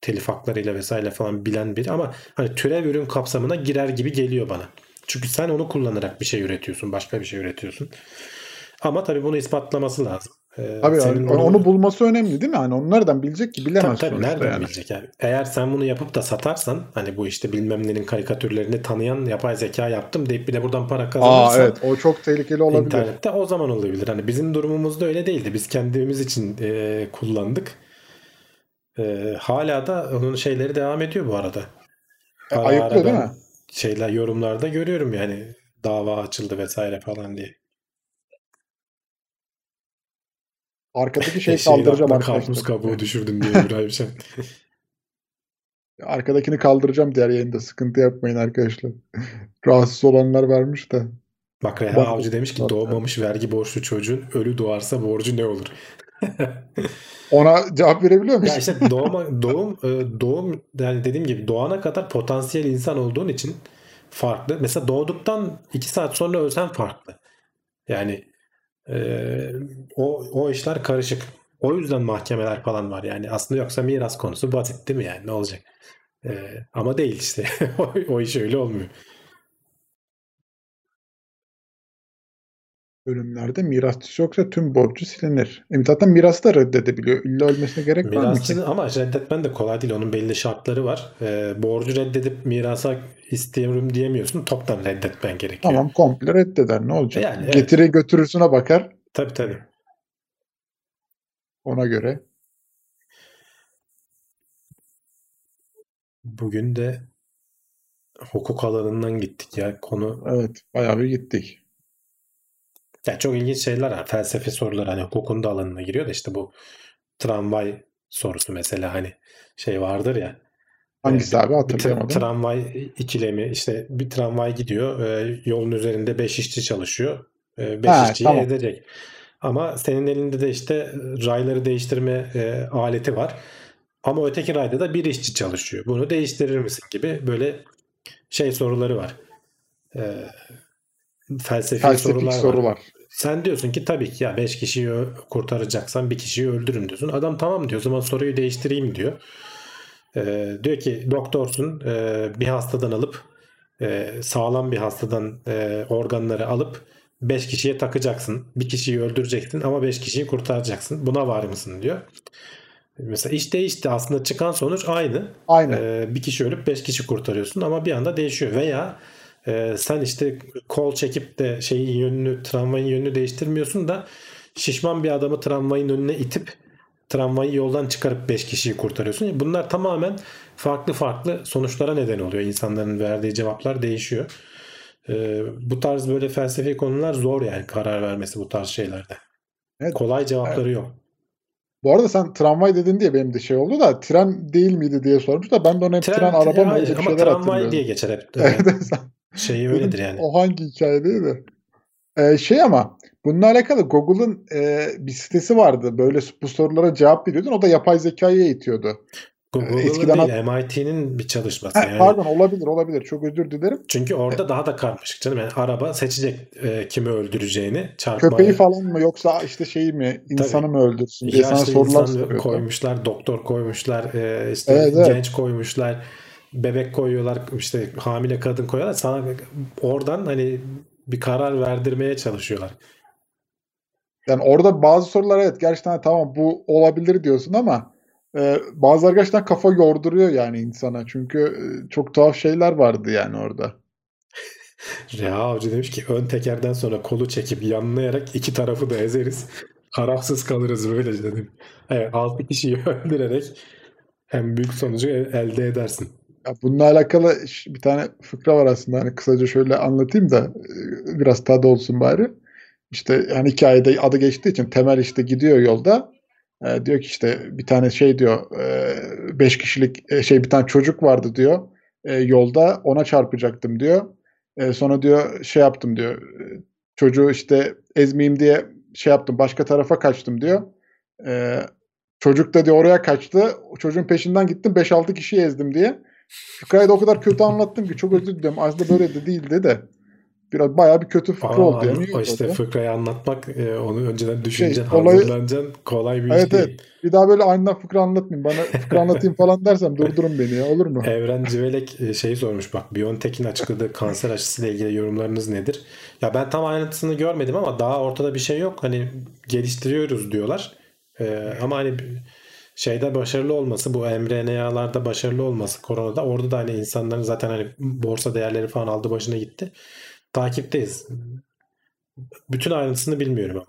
telif haklarıyla vesaire falan bilen biri ama hani türev ürün kapsamına girer gibi geliyor bana. Çünkü sen onu kullanarak bir şey üretiyorsun, başka bir şey üretiyorsun. Ama tabii bunu ispatlaması lazım. Ee, tabii yani, onu, onu bulması önemli değil mi? Hani onu nereden bilecek ki bilemez. Tabii tabii nereden yani. bilecek yani. Eğer sen bunu yapıp da satarsan hani bu işte bilmem nenin karikatürlerini tanıyan yapay zeka yaptım deyip bir de buradan para kazanırsan. Aa evet o çok tehlikeli olabilir. İnternette o zaman olabilir. Hani bizim durumumuzda öyle değildi. Biz kendimiz için e, kullandık. E, hala da onun şeyleri devam ediyor bu arada. E, ayıplıyor değil mi? Şeyler yorumlarda görüyorum yani dava açıldı vesaire falan diye. Arkadaki şey kaldıracağım arkadaşlar. Karpuz kabuğu düşürdün diye İbrahim Şen. Arkadakini kaldıracağım diğer yayında. Sıkıntı yapmayın arkadaşlar. Rahatsız olanlar vermiş de. Bak Reha Bak, Avcı demiş ki doğmamış vergi borçlu çocuğun ölü doğarsa borcu ne olur? Ona cevap verebiliyor musun? Ya işte doğma, doğum, e, doğum yani dediğim gibi doğana kadar potansiyel insan olduğun için farklı. Mesela doğduktan iki saat sonra ölsen farklı. Yani ee, o, o işler karışık. O yüzden mahkemeler falan var yani. Aslında yoksa miras konusu basit değil mi yani ne olacak? Ee, ama değil işte. o, o iş öyle olmuyor. Ölümlerde mirasçı yoksa tüm borcu silinir. E zaten mirası da reddedebiliyor. İlla ölmesine gerek var mı ki? Ama reddetmen de kolay değil. Onun belli şartları var. Ee, borcu reddedip mirasa istiyorum diyemiyorsun. Toptan reddetmen gerekiyor. Tamam komple reddeder. Ne olacak? Yani, evet. Getiri götürürsüne bakar. Tabii tabii. Ona göre. Bugün de hukuk alanından gittik ya konu. Evet bayağı bir gittik. Ya çok ilginç şeyler var. Felsefe soruları hani hukukun da alanına giriyor da işte bu tramvay sorusu mesela hani şey vardır ya. Hangisi abi hatırlayamadım. tramvay ikilemi işte bir tramvay gidiyor e, yolun üzerinde 5 işçi çalışıyor. 5 e, işçiyi tamam. edecek. Ama senin elinde de işte rayları değiştirme e, aleti var. Ama öteki rayda da bir işçi çalışıyor. Bunu değiştirir misin gibi böyle şey soruları var. E, felsefi, Felsefik sorular, soru var. Sen diyorsun ki tabii ki ya 5 kişiyi kurtaracaksan bir kişiyi öldürün diyorsun. Adam tamam diyor o zaman soruyu değiştireyim diyor. Ee, diyor ki doktorsun e, bir hastadan alıp e, sağlam bir hastadan e, organları alıp 5 kişiye takacaksın. Bir kişiyi öldüreceksin ama 5 kişiyi kurtaracaksın. Buna var mısın diyor. Mesela iş değişti. Aslında çıkan sonuç aynı. Aynı. Ee, bir kişi ölüp 5 kişi kurtarıyorsun ama bir anda değişiyor. Veya e, sen işte kol çekip de şeyin yönünü, tramvayın yönünü değiştirmiyorsun da şişman bir adamı tramvayın önüne itip tramvayı yoldan çıkarıp 5 kişiyi kurtarıyorsun. Bunlar tamamen farklı farklı sonuçlara neden oluyor. İnsanların verdiği cevaplar değişiyor. Ee, bu tarz böyle felsefi konular zor yani karar vermesi bu tarz şeylerde. Evet. Kolay cevapları evet. yok. Bu arada sen tramvay dedin diye benim de şey oldu da tren değil miydi diye sormuş da ben de ona hep tren, tren araba mı öyle şeyler tramvay diye geçer hep. Evet. Şeyi öyledir yani. O hangi hikayedeydi? Ee, şey ama bununla alakalı Google'ın e, bir sitesi vardı. Böyle bu sorulara cevap veriyordun. O da yapay zekayı eğitiyordu. Google'ın Eskiden değil MIT'nin bir çalışması. Ha, yani. Pardon olabilir olabilir çok özür dilerim. Çünkü orada e, daha da karmaşık canım. Yani araba seçecek e, kimi öldüreceğini. Çarpmaya. Köpeği falan mı yoksa işte şeyi mi insanı Tabii. mı öldürsün diye sana sorular soruyor. koymuşlar, doktor koymuşlar, e, işte evet, evet. genç koymuşlar, bebek koyuyorlar, işte hamile kadın koyuyorlar. Sana oradan hani bir karar verdirmeye çalışıyorlar. Yani orada bazı sorular evet gerçekten tamam bu olabilir diyorsun ama e, bazıları gerçekten kafa yorduruyor yani insana. Çünkü e, çok tuhaf şeyler vardı yani orada. Reha Avcı demiş ki ön tekerden sonra kolu çekip yanlayarak iki tarafı da ezeriz. Kararsız kalırız böyle dedim. Evet, altı kişiyi öldürerek hem büyük sonucu elde edersin. Ya bununla alakalı bir tane fıkra var aslında. Hani kısaca şöyle anlatayım da e, biraz tadı olsun bari. İşte yani hikayede adı geçtiği için Temel işte gidiyor yolda. E, diyor ki işte bir tane şey diyor e, beş kişilik e, şey bir tane çocuk vardı diyor. E, yolda ona çarpacaktım diyor. E, sonra diyor şey yaptım diyor. E, çocuğu işte ezmeyeyim diye şey yaptım başka tarafa kaçtım diyor. E, çocuk da diyor oraya kaçtı. Çocuğun peşinden gittim 5-6 kişiyi ezdim diye. Fıkrayı da o kadar kötü anlattım ki çok özür dilerim. Aslında böyle de değildi de. biraz bayağı bir kötü fıkra Aa, oldu. Yani. anla- işte fıkrayı anlatmak, e, onu önceden düşüneceksin, Şey, olayı- hazırlanacaksın. Kolay bir iş Evet değil. evet. Bir daha böyle aniden fıkra anlatmayayım. Bana fıkra anlatayım falan dersem durdurun beni ya. Olur mu? Evren Civelek e, şeyi sormuş bak BioNTech'in açıkladığı kanser aşısıyla ilgili yorumlarınız nedir? Ya ben tam ayrıntısını görmedim ama daha ortada bir şey yok. Hani geliştiriyoruz diyorlar. Ee, ama hani şeyde başarılı olması bu mRNA'larda başarılı olması koronada orada da hani insanların zaten hani borsa değerleri falan aldı başına gitti. Takipteyiz. Bütün ayrıntısını bilmiyorum ama.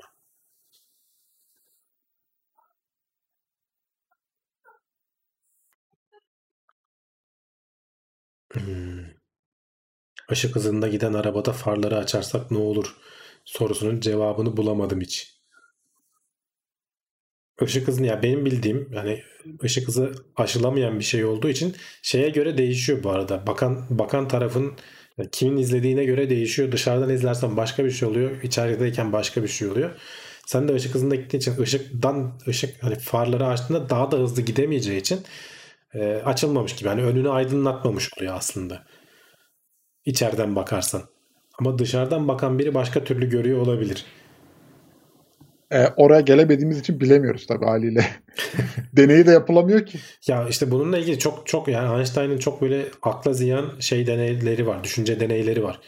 Hmm. Işık hızında giden arabada farları açarsak ne olur sorusunun cevabını bulamadım hiç. Işık hızını ya benim bildiğim yani ışık hızı aşılamayan bir şey olduğu için şeye göre değişiyor bu arada. Bakan bakan tarafın kimin izlediğine göre değişiyor. Dışarıdan izlersen başka bir şey oluyor. İçerideyken başka bir şey oluyor. Sen de ışık hızında gittiğin için ışıktan ışık hani farları açtığında daha da hızlı gidemeyeceği için e, açılmamış gibi. Yani önünü aydınlatmamış oluyor aslında. İçeriden bakarsan. Ama dışarıdan bakan biri başka türlü görüyor olabilir. Ee, oraya gelemediğimiz için bilemiyoruz tabii haliyle. Deneyi de yapılamıyor ki. Ya işte bununla ilgili çok çok yani Einstein'ın çok böyle akla ziyan şey deneyleri var, düşünce deneyleri var.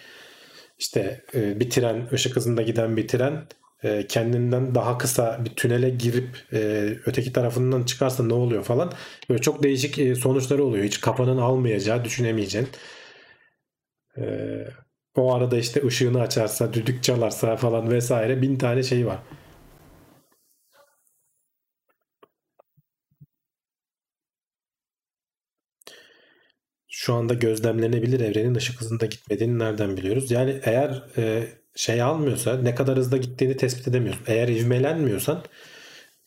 İşte e, bir tren, ışık hızında giden bir tren e, kendinden daha kısa bir tünele girip e, öteki tarafından çıkarsa ne oluyor falan. Böyle çok değişik e, sonuçları oluyor. Hiç kafanın almayacağı, düşünemeyeceğin. E, o arada işte ışığını açarsa, düdük çalarsa falan vesaire bin tane şey var. Şu anda gözlemlenebilir evrenin ışık hızında gitmediğini nereden biliyoruz? Yani eğer e, şey almıyorsa ne kadar hızda gittiğini tespit edemiyorsun. Eğer ivmelenmiyorsan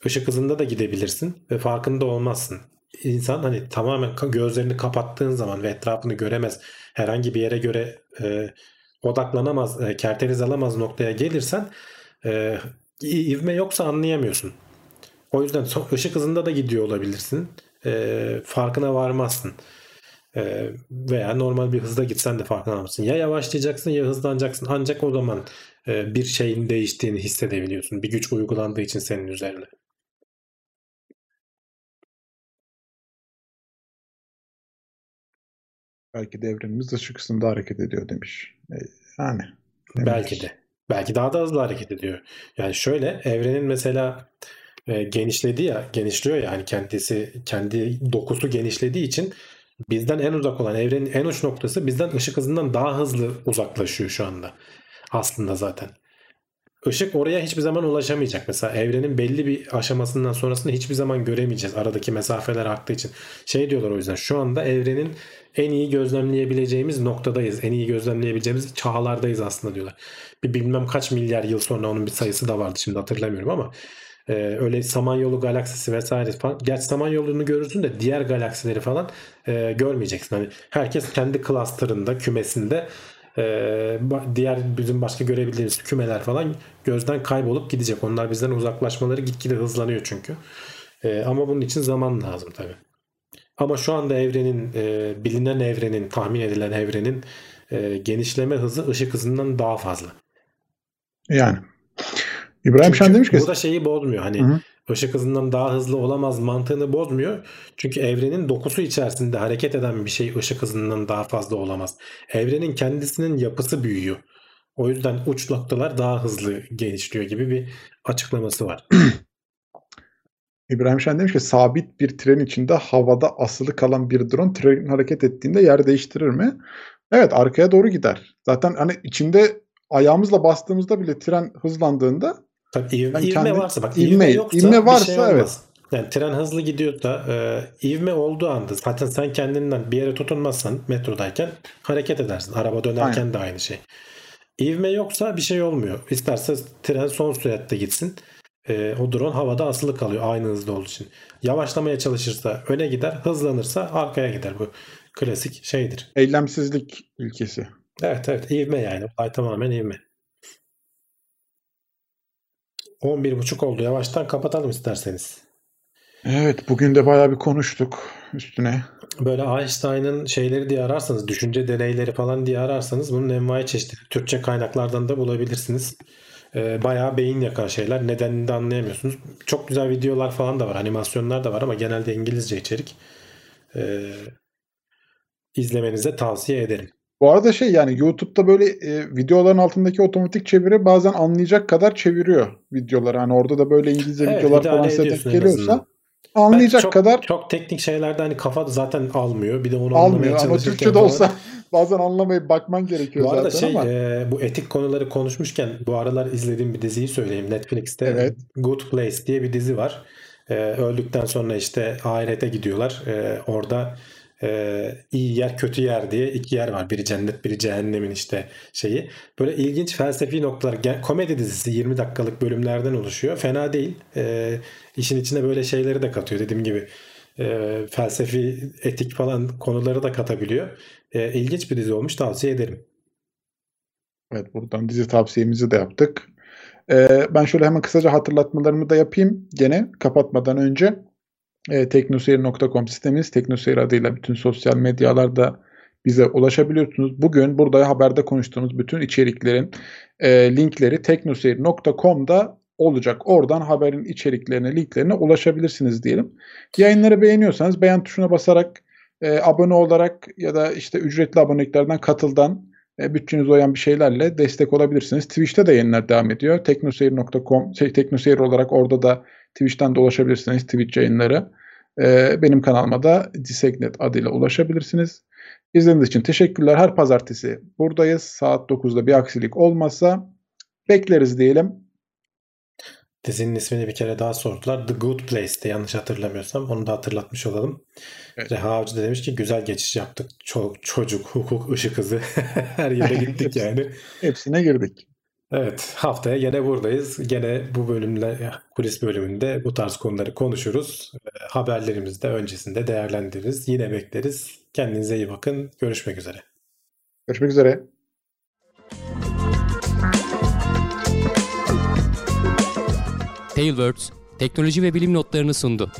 ışık hızında da gidebilirsin ve farkında olmazsın. İnsan hani tamamen gözlerini kapattığın zaman ve etrafını göremez, herhangi bir yere göre e, odaklanamaz, e, kerteriz alamaz noktaya gelirsen e, ivme yoksa anlayamıyorsun. O yüzden ışık hızında da gidiyor olabilirsin. E, farkına varmazsın. Ee, veya normal bir hızda gitsen de farkına varmazsın. Ya yavaşlayacaksın ya hızlanacaksın. Ancak o zaman e, bir şeyin değiştiğini hissedebiliyorsun. Bir güç uygulandığı için senin üzerine. Belki de evrenimiz ışık hızında hareket ediyor demiş. E, yani. Belki de. Belki daha da hızlı hareket ediyor. Yani şöyle evrenin mesela e, genişlediği ya genişliyor ya hani kendisi kendi dokusu genişlediği için bizden en uzak olan evrenin en uç noktası bizden ışık hızından daha hızlı uzaklaşıyor şu anda. Aslında zaten. Işık oraya hiçbir zaman ulaşamayacak. Mesela evrenin belli bir aşamasından sonrasını hiçbir zaman göremeyeceğiz. Aradaki mesafeler arttığı için. Şey diyorlar o yüzden şu anda evrenin en iyi gözlemleyebileceğimiz noktadayız. En iyi gözlemleyebileceğimiz çağlardayız aslında diyorlar. Bir bilmem kaç milyar yıl sonra onun bir sayısı da vardı şimdi hatırlamıyorum ama ee, öyle Samanyolu galaksisi vesaire falan. Gerçi Samanyolu'nu görürsün de diğer galaksileri falan e, görmeyeceksin. Hani herkes kendi cluster'ında, kümesinde e, diğer bizim başka görebildiğimiz kümeler falan gözden kaybolup gidecek. Onlar bizden uzaklaşmaları gitgide hızlanıyor çünkü. E, ama bunun için zaman lazım tabii. Ama şu anda evrenin, e, bilinen evrenin, tahmin edilen evrenin e, genişleme hızı ışık hızından daha fazla. Yani. İbrahim Şen demiş ki bu da şeyi bozmuyor. Hani Hı-hı. ışık hızından daha hızlı olamaz mantığını bozmuyor. Çünkü evrenin dokusu içerisinde hareket eden bir şey ışık hızından daha fazla olamaz. Evrenin kendisinin yapısı büyüyor. O yüzden uç noktalar daha hızlı genişliyor gibi bir açıklaması var. İbrahim Şen demiş ki sabit bir tren içinde havada asılı kalan bir drone tren hareket ettiğinde yer değiştirir mi? Evet arkaya doğru gider. Zaten hani içinde ayağımızla bastığımızda bile tren hızlandığında Tabii ivme, ivme kendi, varsa bak ivme, ivme yoksa ivme varsa bir şey olmaz. evet. Yani tren hızlı gidiyor da e, ivme olduğu anda zaten sen kendinden bir yere tutunmazsan metrodayken hareket edersin. Araba dönerken Aynen. de aynı şey. İvme yoksa bir şey olmuyor. İsterse tren son süratte gitsin. E, o drone havada asılı kalıyor aynı hızda olduğu için. Yavaşlamaya çalışırsa öne gider, hızlanırsa arkaya gider. Bu klasik şeydir. Eylemsizlik ilkesi. Evet evet ivme yani. Olay tamamen ivme. 11.30 oldu. Yavaştan kapatalım isterseniz. Evet bugün de bayağı bir konuştuk üstüne. Böyle Einstein'ın şeyleri diye ararsanız, düşünce deneyleri falan diye ararsanız bunun envai çeşitli Türkçe kaynaklardan da bulabilirsiniz. Ee, bayağı beyin yakan şeyler. Nedenini de anlayamıyorsunuz. Çok güzel videolar falan da var, animasyonlar da var ama genelde İngilizce içerik. Ee, izlemenize tavsiye ederim. Bu arada şey yani YouTube'da böyle e, videoların altındaki otomatik çeviri bazen anlayacak kadar çeviriyor videoları. Hani orada da böyle İngilizce Evet, videolar falan en geliyorsa anlayacak çok, kadar çok teknik şeylerde hani kafa zaten almıyor. Bir de onu almıyor ama Türkçe'de falan- olsa bazen anlamayıp bakman gerekiyor Bu arada zaten şey ama. e, bu etik konuları konuşmuşken bu aralar izlediğim bir diziyi söyleyeyim. Netflix'te Evet. Good Place diye bir dizi var. E, öldükten sonra işte ahirete gidiyorlar. E, orada e, iyi yer kötü yer diye iki yer var. Biri cennet biri cehennemin işte şeyi. Böyle ilginç felsefi noktalar. Komedi dizisi 20 dakikalık bölümlerden oluşuyor. Fena değil. E, işin içine böyle şeyleri de katıyor dediğim gibi. E, felsefi, etik falan konuları da katabiliyor. E, ilginç bir dizi olmuş tavsiye ederim. Evet buradan dizi tavsiyemizi de yaptık. Ee, ben şöyle hemen kısaca hatırlatmalarımı da yapayım gene kapatmadan önce. E, teknoseyir.com sitemiz Teknoseyir adıyla bütün sosyal medyalarda bize ulaşabiliyorsunuz. Bugün burada haberde konuştuğumuz bütün içeriklerin e, linkleri teknoseyir.com'da olacak. Oradan haberin içeriklerine, linklerine ulaşabilirsiniz diyelim. Yayınları beğeniyorsanız beğen tuşuna basarak e, abone olarak ya da işte ücretli aboneliklerden katıldan e, bütçenize uyan bir şeylerle destek olabilirsiniz. Twitch'te de yayınlar devam ediyor. Teknoseyir.com, şey, Teknoseyir olarak orada da Twitch'ten de ulaşabilirsiniz Twitch yayınları. E, benim kanalıma da Disegnet adıyla ulaşabilirsiniz. İzlediğiniz için teşekkürler. Her pazartesi buradayız. Saat 9'da bir aksilik olmazsa bekleriz diyelim. Dizinin ismini bir kere daha sordular. The Good Place'te yanlış hatırlamıyorsam. Onu da hatırlatmış olalım. Evet. Reha Avcı da demiş ki güzel geçiş yaptık. Çok, çocuk, hukuk, ışık hızı. Her yere gittik yani. Hepsine girdik. Evet haftaya gene buradayız. Gene bu bölümle kulis bölümünde bu tarz konuları konuşuruz. E, Haberlerimizi de öncesinde değerlendiririz. Yine bekleriz. Kendinize iyi bakın. Görüşmek üzere. Görüşmek üzere. Tailwords teknoloji ve bilim notlarını sundu.